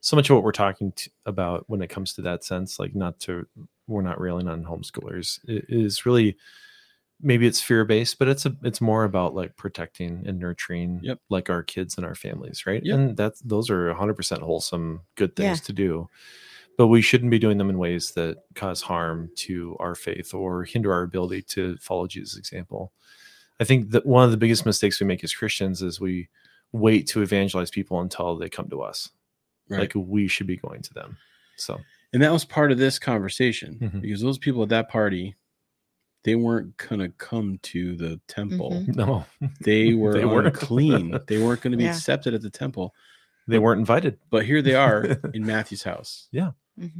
so much of what we're talking about when it comes to that sense, like not to, we're not railing on homeschoolers, i- is really maybe it's fear based, but it's a, it's more about like protecting and nurturing Yep. like our kids and our families, right? Yep. And that's those are 100% wholesome, good things Yeah. to do. But we shouldn't be doing them in ways that cause harm to our faith or hinder our ability to follow Jesus' example. I think that one of the biggest mistakes we make as Christians is we wait to evangelize people until they come to us. right Like we should be going to them. So and that was part of this conversation Mhm. because those people at that party they weren't gonna come to the temple. Mhm. No, They were They weren't. unclean. they weren't going to be Yeah. accepted at the temple. they weren't invited. But here they are in Matthew's house. Mhm.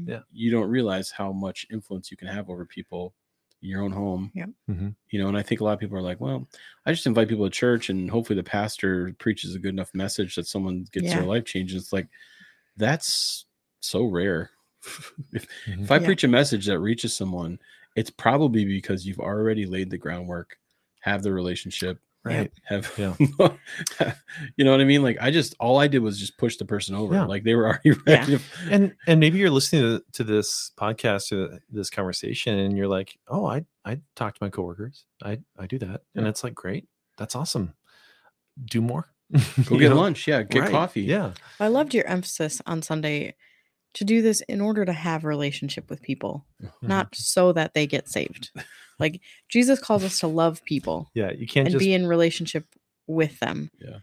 Yeah. You don't realize how much influence you can have over people in your own home. Yep. Mhm. You know, and I think a lot of people are like, well, I just invite people to church and hopefully the pastor preaches a good enough message that someone gets Yeah. their life changed. It's like, that's so rare. if, Mhm. if I Yeah. preach a message that reaches someone, it's probably because you've already laid the groundwork, have the relationship, Right. have Yeah. you know what I mean? Like I just all I did was just push the person over. Yeah. Like they were already ready. to- and and maybe you're listening to, to this podcast or this conversation and you're like oh i i talk to my coworkers i i do that and it's like great that's awesome do more Go get know? lunch. Yeah. Get Right. coffee. yeah I loved your emphasis on Sunday to do this in order to have relationship with people, Mhm. not so that they get saved. Like Jesus calls us to love people yeah you can't and just be in relationship with them. Yeah.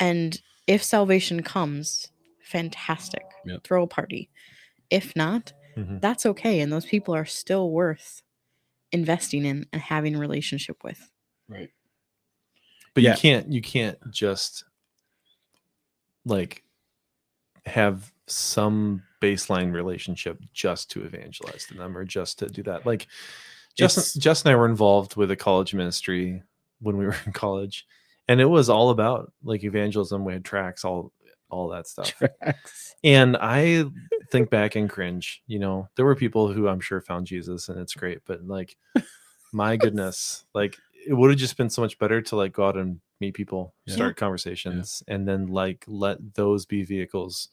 And if salvation comes, fantastic. Yep. Throw a party. If not, Mhm. that's okay. And those people are still worth investing in and having relationship with. Right. but Yeah. you can't you can't just like have some baseline relationship just to evangelize to them or just to do that like It's- Justin, Justin and I were involved with a college ministry when we were in college, and it was all about like evangelism. We had tracts, all all that stuff. And I think back and cringe. You know, there were people who I'm sure found Jesus, and it's great. But like, my goodness, like it would have just been so much better to like go out and meet people, Yeah. start conversations, and then like let those be vehicles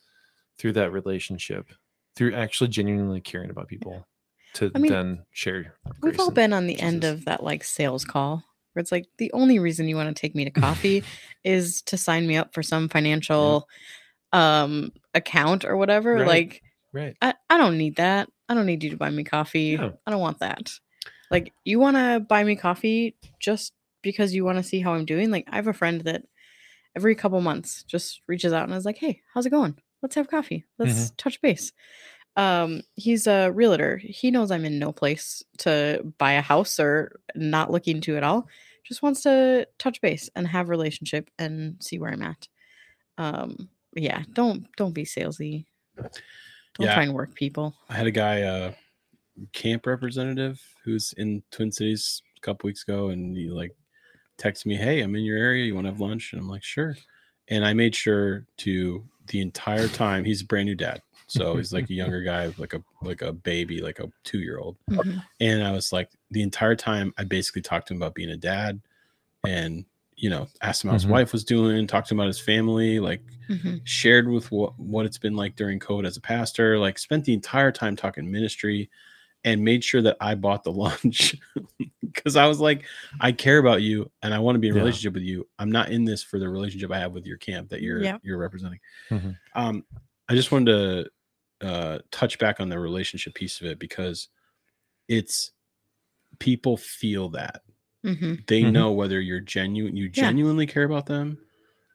through that relationship, through actually genuinely caring about people, to I mean, then share. We've all been on the end of that like sales call where it's like the only reason you want to take me to coffee is to sign me up for some financial um account or whatever. Right. Like right. I, I don't need that. I don't need you to buy me coffee. Yeah. I don't want that. Like you want to buy me coffee just because you want to see how I'm doing. Like I have a friend that every couple months just reaches out and is like, "Hey, how's it going? Let's have coffee. Let's touch base." Um, he's a realtor. He knows I'm in no place to buy a house or not looking to at all. Just wants to touch base and have relationship and see where I'm at. Um, yeah, don't don't be salesy. Don't Yeah. try and work people. I had a guy, uh, camp representative, who's in Twin Cities a couple weeks ago, and he like texted me, "Hey, I'm in your area. You want to have lunch?" And I'm like, "Sure." And I made sure to the entire time. He's a brand new dad, so he's like a younger guy, like a like a baby, like a two year old. Mhm. And I was like, the entire time, I basically talked to him about being a dad, and you know, asked him how his Mhm. wife was doing, talked to him about his family, like Mhm. shared with what what it's been like during COVID as a pastor, like spent the entire time talking ministry and made sure that I bought the lunch because I was like, I care about you and I want to be in a Yeah. relationship with you. I'm not in this for the relationship I have with your camp that you're Yeah. you're representing. Mhm. Um, I just wanted to uh, touch back on the relationship piece of it because it's people feel that Mhm. they Mhm. know whether you're genuine you Yeah. genuinely care about them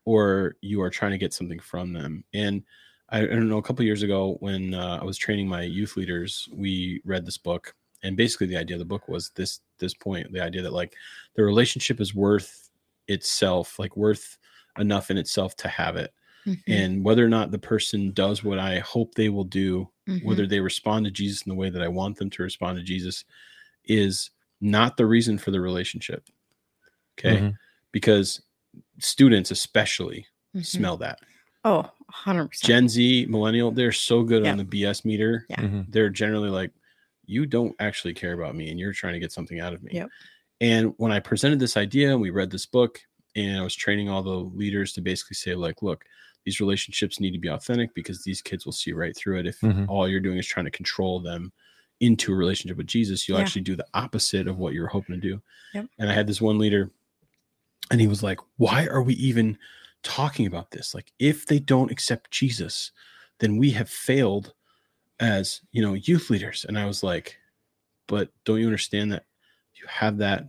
or you are trying to get something from them and i, I don't know a couple years ago when uh, i was training my youth leaders we read this book and basically the idea of the book was this this point the idea that like the relationship is worth itself like worth enough in itself to have it Mhm. and whether or not the person does what i hope they will do Mhm. whether they respond to Jesus in the way that I want them to respond to Jesus is not the reason for the relationship. Okay. Mhm. Because students, especially, Mhm. smell that. Oh, 100%. Gen Z, millennial, they're so good Yeah. on the BS meter. Yeah. Mhm. They're generally like, you don't actually care about me and you're trying to get something out of me. Yep. And when I presented this idea and we read this book and I was training all the leaders to basically say, like, look, these relationships need to be authentic because these kids will see right through it. If Mhm. all you're doing is trying to control them into a relationship with Jesus, you'll Yeah. actually do the opposite of what you're hoping to do. Yep. And I had this one leader and he was like, why are we even talking about this? Like, if they don't accept Jesus, then we have failed as, you know, youth leaders. And I was like, but don't you understand that you have that?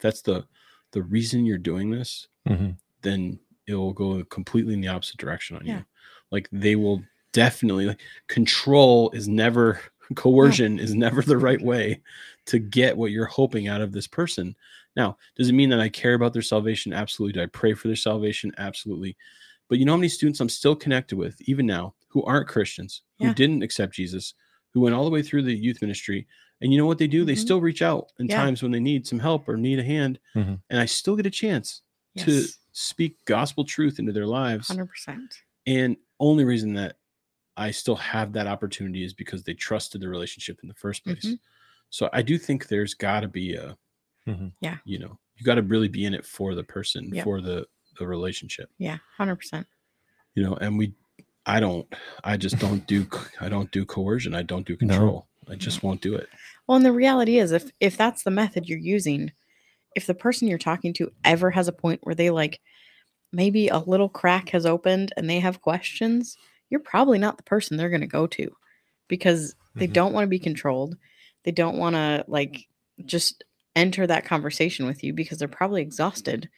That's the the reason you're doing this. Mhm. Then it will go completely in the opposite direction on Yeah. you. Like they will definitely like control is never coercion is never the right way to get what you're hoping out of this person. Now, does it mean that I care about their salvation? Absolutely. Do I pray for their salvation? Absolutely. But you know how many students I'm still connected with, even now, who aren't Christians, who Yeah. didn't accept Jesus, who went all the way through the youth ministry. And you know what they do? They Mhm. still reach out in Yeah. times when they need some help or need a hand. Mhm. And I still get a chance to speak gospel truth into their lives. 100%. And only reason that I still have that opportunity is because they trusted the relationship in the first place. Mhm. So I do think there's got to be a, Mhm. Yeah. you know, you got to really be in it for the person, Yep. for the the relationship, Yeah, 100%. you know. And we, I don't, I just don't do, I don't do coercion. I don't do No. I just won't do it. Well, and the reality is if if that's the method you're using, if the person you're talking to ever has a point where they like maybe a little crack has opened and they have questions, you're probably not the person they're going to go to because they Mhm. don't want to be controlled. They don't want to like just enter that conversation with you because they're probably exhausted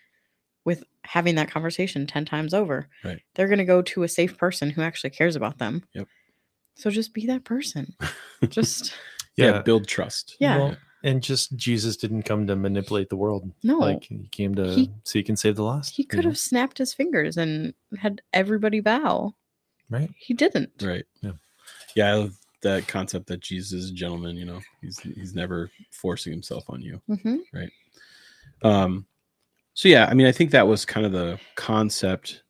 with having that conversation 10 times over. Right. They're going to go to a safe person who actually cares about them. Yep. So just be that person. Just Yeah, Yeah. build trust. Yeah. Well, and just Jesus didn't come to manipulate the world. no. Like he came to He- seek and save the lost. He you could know? have snapped his fingers and had everybody bow. right. He didn't. Right. Yeah. Yeah. I love that concept that Jesus is a gentleman. You know, he's he's never forcing himself on you. hmm Um, so yeah, I mean, I think that was kind of the concept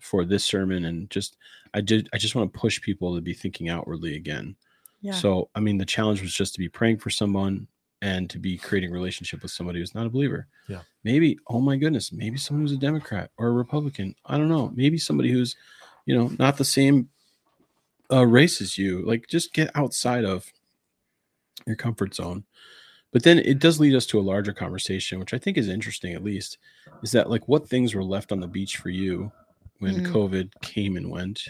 for this sermon, and just I did I just want to push people to be thinking outwardly again. Yeah. So I mean, the challenge was just to be praying for someone and to be creating a relationship with somebody who's not a believer. Yeah. Maybe, oh my goodness, maybe someone who's a Democrat or a Republican. I don't know. Maybe somebody who's, you know, not the same uh, race as you. Like, just get outside of your comfort zone. But then it does lead us to a larger conversation, which I think is interesting, at least, is that like what things were left on the beach for you when Mhm. COVID came and went?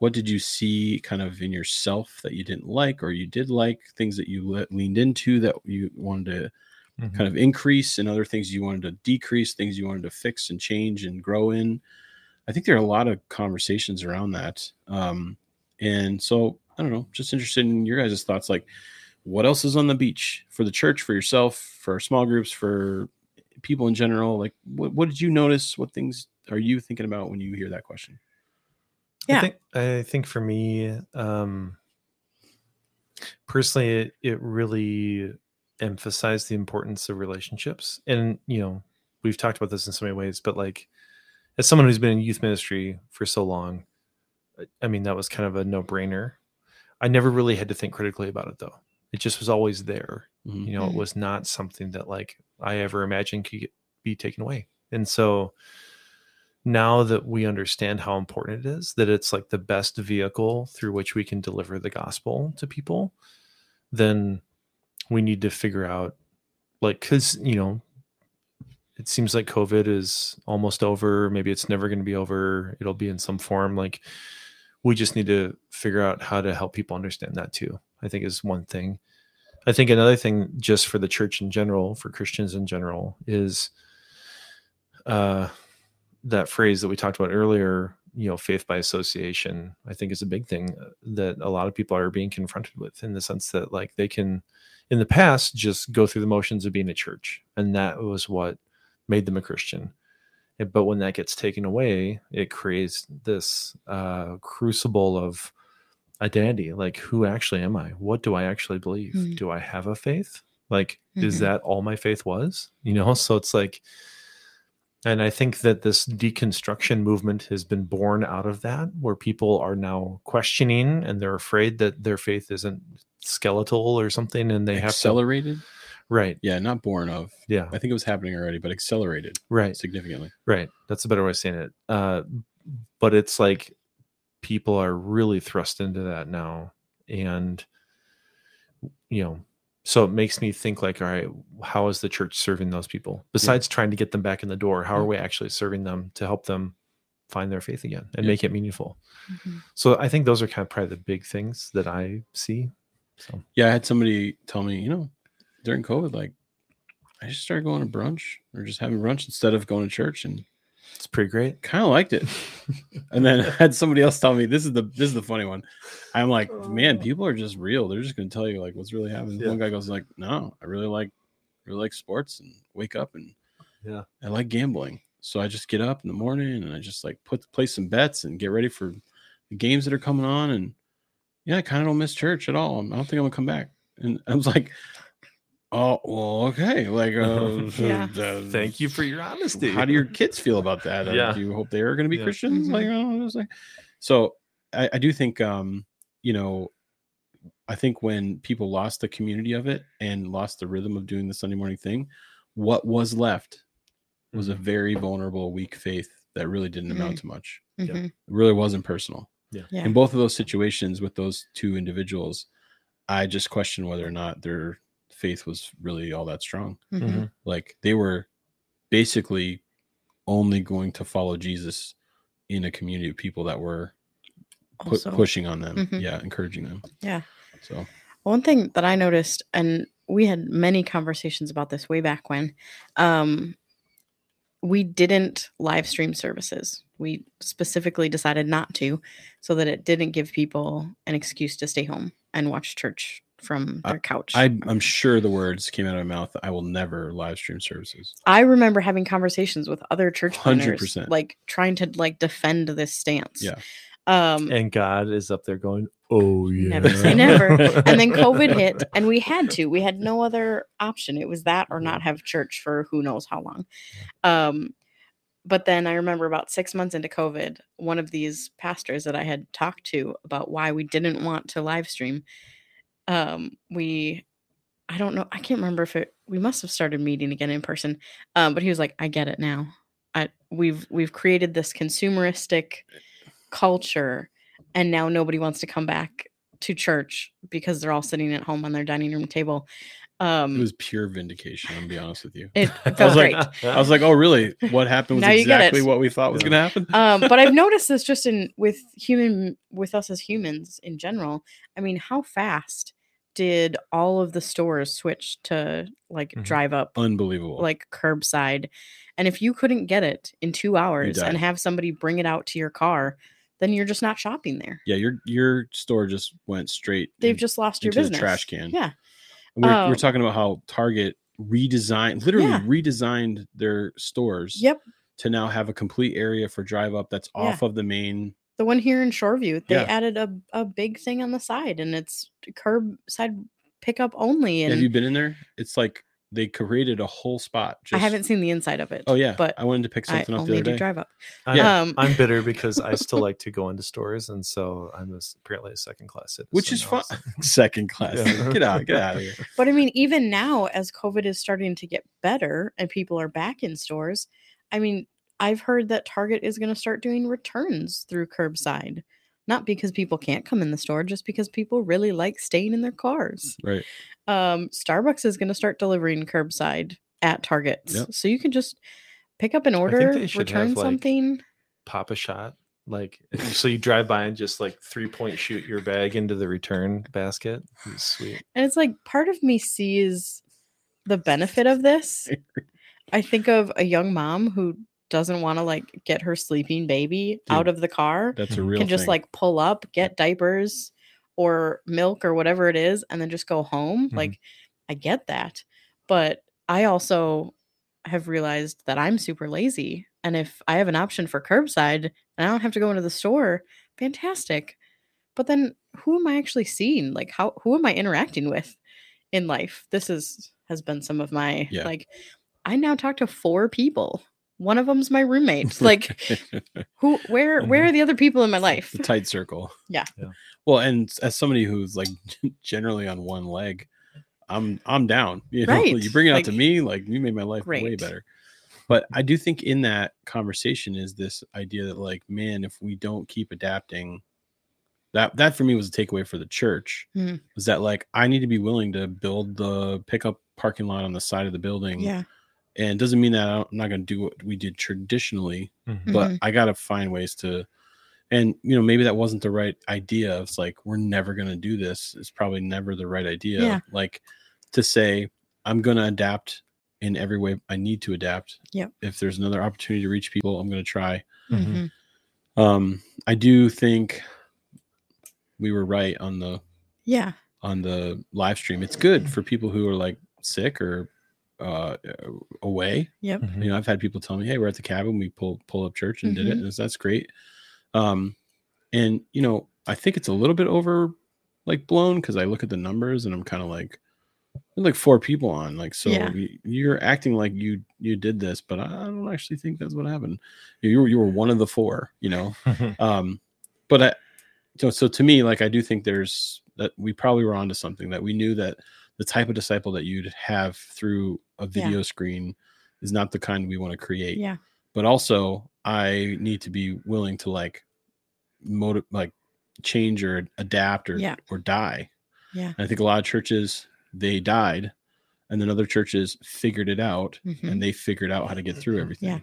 What did you see kind of in yourself that you didn't like or you did like things that you le- leaned into that you wanted to Mhm. kind of increase and other things you wanted to decrease things you wanted to fix and change and grow in? I think there are a lot of conversations around that um and so i don't know just interested in your guys' thoughts like what else is on the beach for the church for yourself for small groups for people in general? Like what, what did you notice? What things are you thinking about when you hear that question Yeah. I think I think for me, um personally it, it really emphasized the importance of relationships. And you know, we've talked about this in so many ways, but like as someone who's been in youth ministry for so long, I- I mean that was kind of a no-brainer. I never really had to think critically about it though. It just was always there. Mhm. You know, it Mhm. was not something that like I ever imagined could get, be taken away. And so now that we understand how important it is, that it's like the best vehicle through which we can deliver the gospel to people, then we need to figure out, like, because, you know, it seems like COVID is almost over. Maybe it's never going to be over. It'll be in some form. Like, we just need to figure out how to help people understand that too, I think is one thing. I think another thing, just for the church in general, for Christians in general, is uh, that phrase that we talked about earlier, you know, faith by association, I think is a big thing uh, that a lot of people are being confronted with in the sense that, like, they can, in the past, just go through the motions of being a church. And that was what made them a Christian. But when that gets taken away, it creates this uh, crucible of identity. Like, who actually am I? What do I actually believe? Mm. Do I have a faith? Like, is Mhm. that all my faith was? You know, so it's like, and I think that this deconstruction movement has been born out of that, where people are now questioning and they're afraid that their faith isn't skeletal or something, and they have to accelerated? Right, yeah not born of. Yeah, i think it was happening already but accelerated right, significantly. Right. That's a better way of saying it. Uh, but it's like people are really thrust into that now, and you know, so it makes me think like, all right, how is the church serving those people besides trying to get them back in the door? How are we actually serving them to help them find their faith again and Yeah. make it meaningful? Mhm. So I think those are kind of probably the big things that I see. So Yeah, I had somebody tell me, you know, during COVID, like I just started going to brunch or just having brunch instead of going to church, and It's pretty great. kind of liked it. And then I had somebody else tell me this is the this is the funny one. I'm like, man, oh. people are just real. They're just gonna tell you like what's really happening. Yeah. One guy goes like, no, I really like really like sports and wake up and Yeah. I like gambling. So I just get up in the morning and I just like put place some bets and get ready for the games that are coming on. And yeah, I kind of don't miss church at all. I don't think I'm gonna come back. And I was like, oh well, okay. Like, uh, Yeah. uh, Thank you for your honesty. how do your kids feel about that? Uh, Yeah. Do you hope they are going to be Yeah. Christians? Like, oh, it's like, so I, I do think, um, you know, I think when people lost the community of it and lost the rhythm of doing the Sunday morning thing, what was left was a Mhm. very vulnerable, weak faith that really didn't amount Mm. to much. Mhm. It really wasn't personal. Yeah. Yeah. In both of those situations with those two individuals, I just question whether or not their faith was really all that strong Mhm. Mhm. like they were basically only going to follow jesus in a community of people that were pu- Also, pushing on them Mhm. yeah encouraging them Yeah. so One thing that I noticed, and we had many conversations about this way back when, um, we didn't live stream services. We specifically decided not to, so that it didn't give people an excuse to stay home and watch church from I- their couch. I, i'm sure the words came out of my mouth i will never live stream services I remember having conversations with other church planters, 100%. like trying to like defend this stance. Yeah. Um, And God is up there going, "Oh yeah." Never say never. and then COVID hit, and we had to. We had no other option. It was that or not have church for who knows how long. Um, but then I remember about six months into COVID, one of these pastors that I had talked to about why we didn't want to live stream. Um, we, I don't know, I can't remember if it. We must have started meeting again in person. Um, but he was like, "I get it now. I we've we've created this consumeristic culture, and now nobody wants to come back to church because they're all sitting at home on their dining room table." Um, it was pure vindication i'm be honest with you it i felt was like great. i was like oh really what happened was Now you get it. exactly what we thought was Yeah. going to happen um, but I've noticed this just in with human with us as humans in general. I mean, how fast did all of the stores switch to like Mhm. drive up unbelievable like curbside? And if you couldn't get it in two hours and have somebody bring it out to your car, then you're just not shopping there. yeah your your store just went straight They've in- just lost your business. trash can. Yeah. And we're, Um, we're talking about how Target redesigned, literally Yeah. redesigned their stores Yep. to now have a complete area for drive up that's Yeah. off of the main. The one here in Shoreview, they Yeah. added a, a big thing on the side and it's curbside pickup only. And Have you been in there? It's like they created a whole spot. I haven't seen the inside of it. Oh yeah, but I wanted to pick I something up the only other do day. drive up. I'm, Yeah. Um, I'm bitter because I still like to go into stores, and so I'm a s apparently a second class citizen. Which is now, fun. Second class. Yeah. Get out. Get out of here. But I mean, even now, as COVID is starting to get better and people are back in stores, I mean, I've heard that Target is going to start doing returns through curbside. Not because people can't come in the store, just because people really like staying in their cars. Right. Um, Starbucks is going to start delivering curbside at Targets. Yep. So you can just pick up an order, return have, like, something. Pop a shot, like so you drive by and just like three point shoot your bag into the return basket. It's Sweet. And it's like part of me sees the benefit of this. I think of a young mom who doesn't want to like get her sleeping baby out of the car, That's a real can just thing. like pull up, get diapers or milk or whatever it is, and then just go home. Mhm. Like, I get that. But I also have realized that I'm super lazy. And if I have an option for curbside and I don't have to go into the store, fantastic. But then who am I actually seeing? Like how who am I interacting with in life? This is has been some of my Yeah. like I now talk to four people. One of them's my roommate. Like who where where are the other people in my life? the tight circle. Yeah. Yeah. Well, and as somebody who's like generally on one leg, I'm I'm down. You know, Right, you bring it out to me, like you made my life way better. But I do think in that conversation is this idea that like, man, if we don't keep adapting, that that for me was a takeaway for the church. Mhm. Was that like I need to be willing to build the pickup parking lot on the side of the building. Yeah. And it doesn't mean that I don't- I'm not going to do what we did traditionally, Mhm. but Mhm. I got to find ways to and you know maybe that wasn't the right idea it's like we're never going to do this it's probably never the right idea Yeah. like to say i'm going to adapt in every way I need to adapt. Yep. If there's another opportunity to reach people, I'm going to try. Mhm. Mhm. Um, I do think we were right on the Yeah. on the live stream. It's good for people who are like sick or uh, away. Yep. Mhm. You know, I've had people tell me, "Hey, we're at the cabin. We pull pull up church and did it, Mhm. and it's- that's great." Um, and you know, I think it's a little bit over like blown because I look at the numbers and I'm kind of like, like four people on, like so Yeah. you're acting like you you did this, but I don't actually think that's what happened. You were you were one of the four, you know. Um, but I so so to me, like I do think there's that we probably were onto something that we knew that the type of disciple that you'd have through a Yeah. video screen is not the kind we want to create. Yeah. But also I need to be willing to like motive like change or adapt or Yeah. or die. Yeah. And I think a lot of churches they died and then other churches figured it out Mhm. and they figured out how to get through everything. Yeah.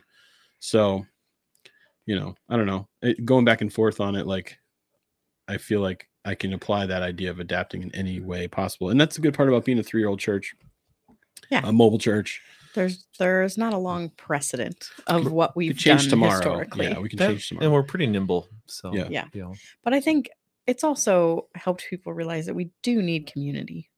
So, you know, I don't know. It, going back and forth on it, like, I feel like I can apply that idea of adapting in any way possible, and that's the good part about being a three-year-old church, Yeah. a mobile church. There's there's not a long precedent of what We we've could change done tomorrow. historically. Yeah, we can Yeah, change tomorrow. and we're pretty nimble. So Yeah. Yeah. you know. But I think it's also helped people realize that we do need community.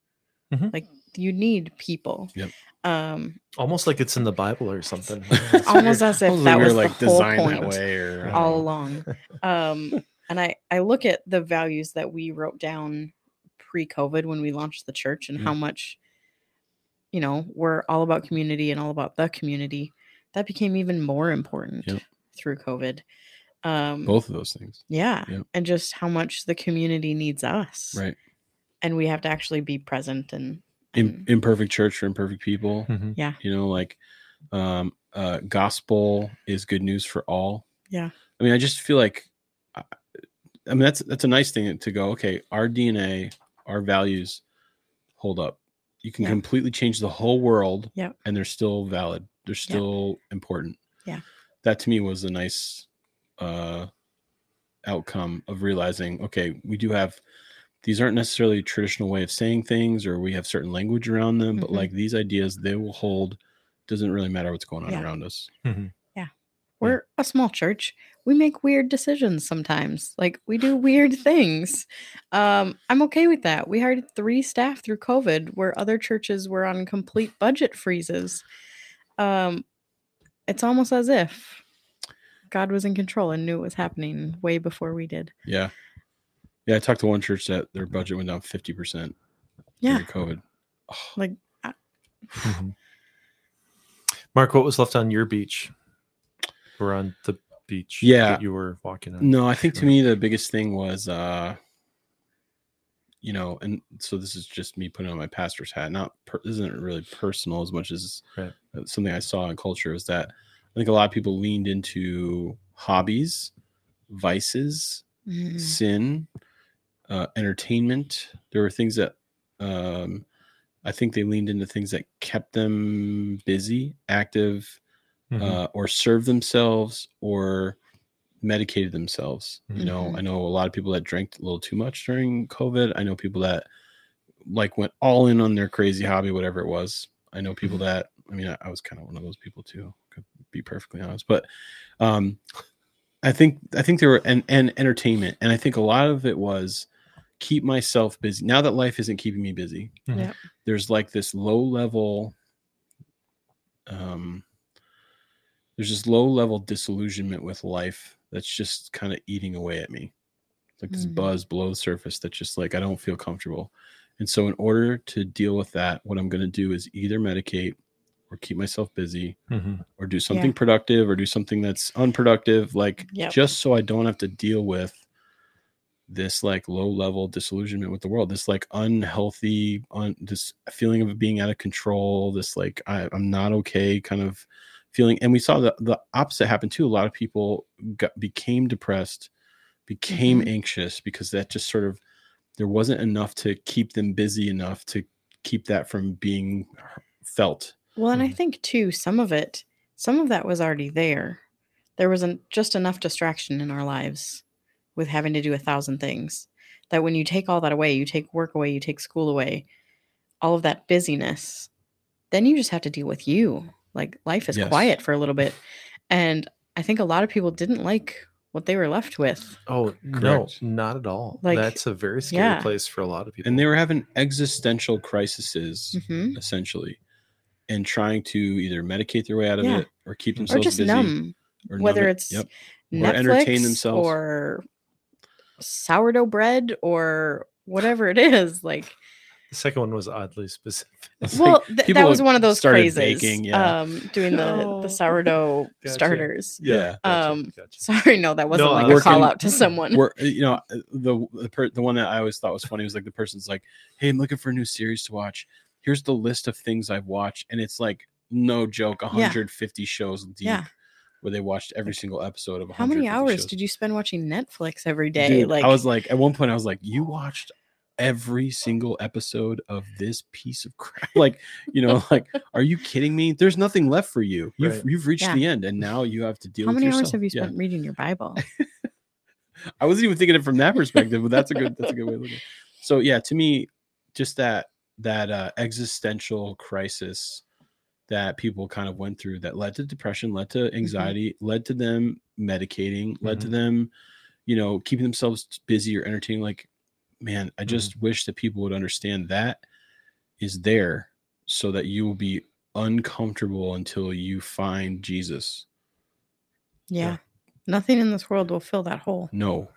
Mhm. Like you need people. Yep. Um, almost like it's in the Bible or something. almost as if Hopefully that we were, was like the whole designed point that way, or all know. along. Um, and I I look at the values that we wrote down pre-COVID when we launched the church and Mm. how much, you know, we're all about community and all about the community. That became even more important Yep. through COVID. Um, both of those things, yeah, Yep. and just how much the community needs us, right? and we have to actually be present and, Im- and imperfect church for imperfect people. Mhm. yeah, you know like um uh gospel is good news for all Yeah. i mean i just feel like i I mean that's that's a nice thing to go okay our dna our values hold up you can Yeah. completely change the whole world Yep. and they're still valid they're Yep. still important Yeah. that to me was a nice uh outcome of realizing okay we do have these aren't necessarily traditional way of saying things or we have certain language around them but Mhm. like these ideas they will hold doesn't really matter what's going on Yeah. around us Mhm. we're a small church. We make weird decisions sometimes. Like we do weird things. Um, I'm okay with that. We hired three staff through COVID where other churches were on complete budget freezes. Um, it's almost as if God was in control and knew it was happening way before we did. yeah yeah i talked to one church that their budget went down 50% Yeah. during covid Oh, Like Mhm. Mark, what was left on your beach? We're on the beach Yeah. that you were walking on? No, I think to me the biggest thing was uh you know, and so this is just me putting on my pastor's hat. Not per, this isn't really personal as much as Right. uh, something I saw in culture is that I think a lot of people leaned into hobbies, vices, mm, sin, uh, entertainment. There were things that um, I think they leaned into things that kept them busy, active, Mhm. uh, or served themselves or medicated themselves. You know, Mhm. I know a lot of people that drank a little too much during COVID. I know people that like went all in on their crazy hobby, whatever it was. I know people that, I mean, I, I was kind of one of those people too, could be perfectly honest. But um, I think, I think there were, and, and entertainment. And I think a lot of it was keep myself busy. Now that life isn't keeping me busy, Mhm. Yep. there's like this low level um there's this low level disillusionment with life that's just kind of eating away at me like this Mhm. buzz below the surface that just like i don't feel comfortable and so in order to deal with that what i'm going to do is either medicate or keep myself busy Mhm. or do something productive or do something that's unproductive like Yep. just so i don't have to deal with this like low level disillusionment with the world this like unhealthy on this feeling of being out of control this like I, i'm not okay kind of feeling and we saw the, the opposite happen too a lot of people got became depressed became Mhm. anxious because that just sort of there wasn't enough to keep them busy enough to keep that from being felt Well, and I Mhm. think too, some of it, some of that was already there. There wasn't just enough distraction in our lives with having to do a thousand things that when you take all that away, you take work away, you take school away, all of that busyness then you just have to deal with you. Like life is Yes. quiet for a little bit. And I think a lot of people didn't like what they were left with. Oh no, not at all. Like, That's a very scary yeah. place for a lot of people. And they were having existential crises, hmm essentially, and trying to either medicate their way out of Yeah. it or keep themselves Or themselves just busy. numb, or numb whether it. it's Yep. Netflix Or entertain themselves. or sourdough bread or whatever it is. Like, the second one was oddly specific. Well, like th- that was one of those started crazes. baking, yeah. Um, doing the Oh. the sourdough Gotcha. starters. Yeah. gotcha, Um, gotcha. Sorry, no, that wasn't No, like I- a call out to someone. You know, uh, the the, per, the one that I always thought was funny was like the person's like, "Hey, I'm looking for a new series to watch. Here's the list of things I've watched," and it's like no joke, 150 shows deep, Yeah. where they watched every single episode of. How many hours shows. did you spend watching Netflix every day? Dude, like, I was like, at one point, I was like, "You watched every single episode of this piece of crap?" Like, you know, like, are you kidding me? There's nothing left for you. You've Right. you've reached Yeah. the end, and now you have to deal. how with many hours have you Yeah. spent reading your Bible? I wasn't even thinking it from that perspective, but that's a good that's a good way to look at it. So yeah, to me, just that that uh, existential crisis that people kind of went through that led to depression, led to anxiety, led to them medicating, led to them, you know, keeping themselves busy or entertaining. Like, man, I just wish that people would understand that is there so that you will be uncomfortable until you find Jesus. Yeah. Nothing in this world will fill that hole. No.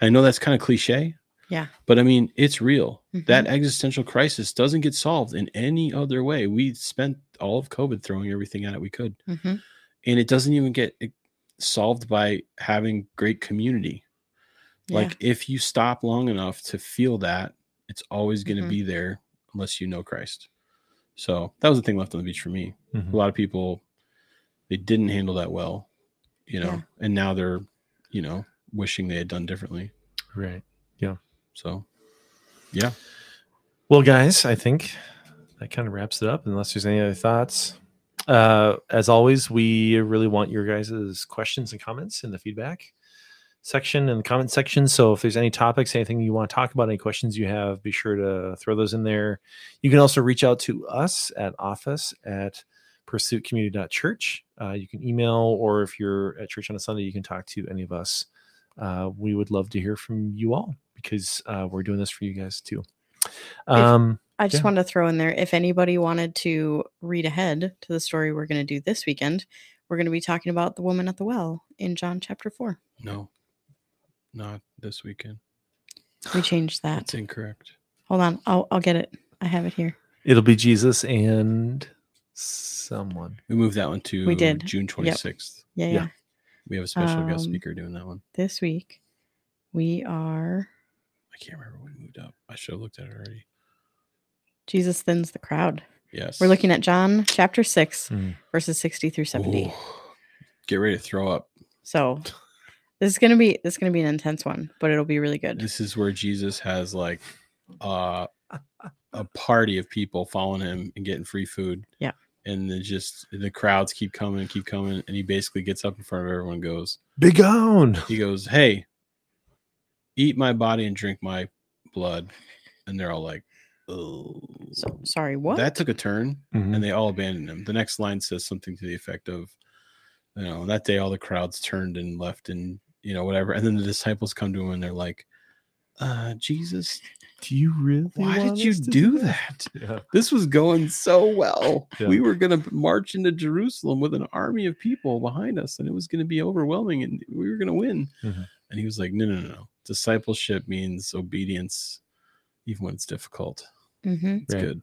I know that's kind of cliche. Yeah. But I mean, it's real. Mhm. That existential crisis doesn't get solved in any other way. We spent all of COVID throwing everything at it we could. Mhm. And it doesn't even get eh, solved by having great community. Yeah. Like if you stop long enough to feel that, it's always going to Mhm. be there unless you know Christ. So that was the thing left on the beach for me. Mhm. A lot of people they didn't handle that well, you know, Yeah. and now they're, you know, wishing they had done differently. Right. Yeah. So, yeah, Well, guys, I think that kind of wraps it up. Unless there's any other thoughts, uh, as always, we really want your guys' questions and comments in the feedback section and the comment section. So if there's any topics, anything you want to talk about, any questions you have, be sure to throw those in there. You can also reach out to us at office at pursuitcommunity.church. Uh, you can email, or if you're at church on a Sunday, you can talk to any of us. Uh, we would love to hear from you all because uh, we're doing this for you guys too. Um, I just Yeah. wanted to throw in there if anybody wanted to read ahead to the story we're going to do this weekend, we're going to be talking about the woman at the well in John chapter 4. no, not this weekend. We changed that. That's incorrect. Hold on. I'll, I'll get it. I have it here. It'll be Jesus and someone. We moved that one to We did. June 26th. Yeah, Yeah. yeah. We have a special Um, guest speaker doing that one. This week we are I can't remember when we moved up. I should have looked at it already. Jesus thins the crowd. Yes. We're looking at John chapter 6, Mm. verses 60 through 70. Ooh. Get ready to throw up. So this is gonna be this is gonna be an intense one, but it'll be really good. This is where Jesus has like uh, a party of people following him and getting free food. Yeah. And then just the crowds keep coming and keep coming. And he basically gets up in front of everyone and goes, Big on. he goes, Hey, eat my body and drink my blood. And they're all like, Oh, So sorry, what? that took a turn. Mhm. and they all abandoned him. The next line says something to the effect of, you know, that day all the crowds turned and left and, you know, whatever. And then the disciples come to him and they're like, uh, Jesus, Do you really? why want did you to do that? Yeah. This was going so well. Yeah. We were going to march into Jerusalem with an army of people behind us and it was going to be overwhelming and we were going to win. Mhm. And he was like, no, no, no, no. Discipleship means obedience, even when it's difficult. hmm It's Right. good.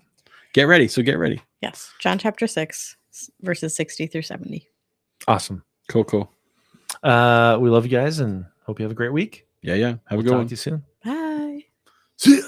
Get ready. So get ready. Yes. John chapter 6, verses 60 through 70. Awesome. Cool, cool. Uh, we love you guys and hope you have a great week. Yeah, yeah. Have we'll a good talk one. to you soon. Bye. See ya.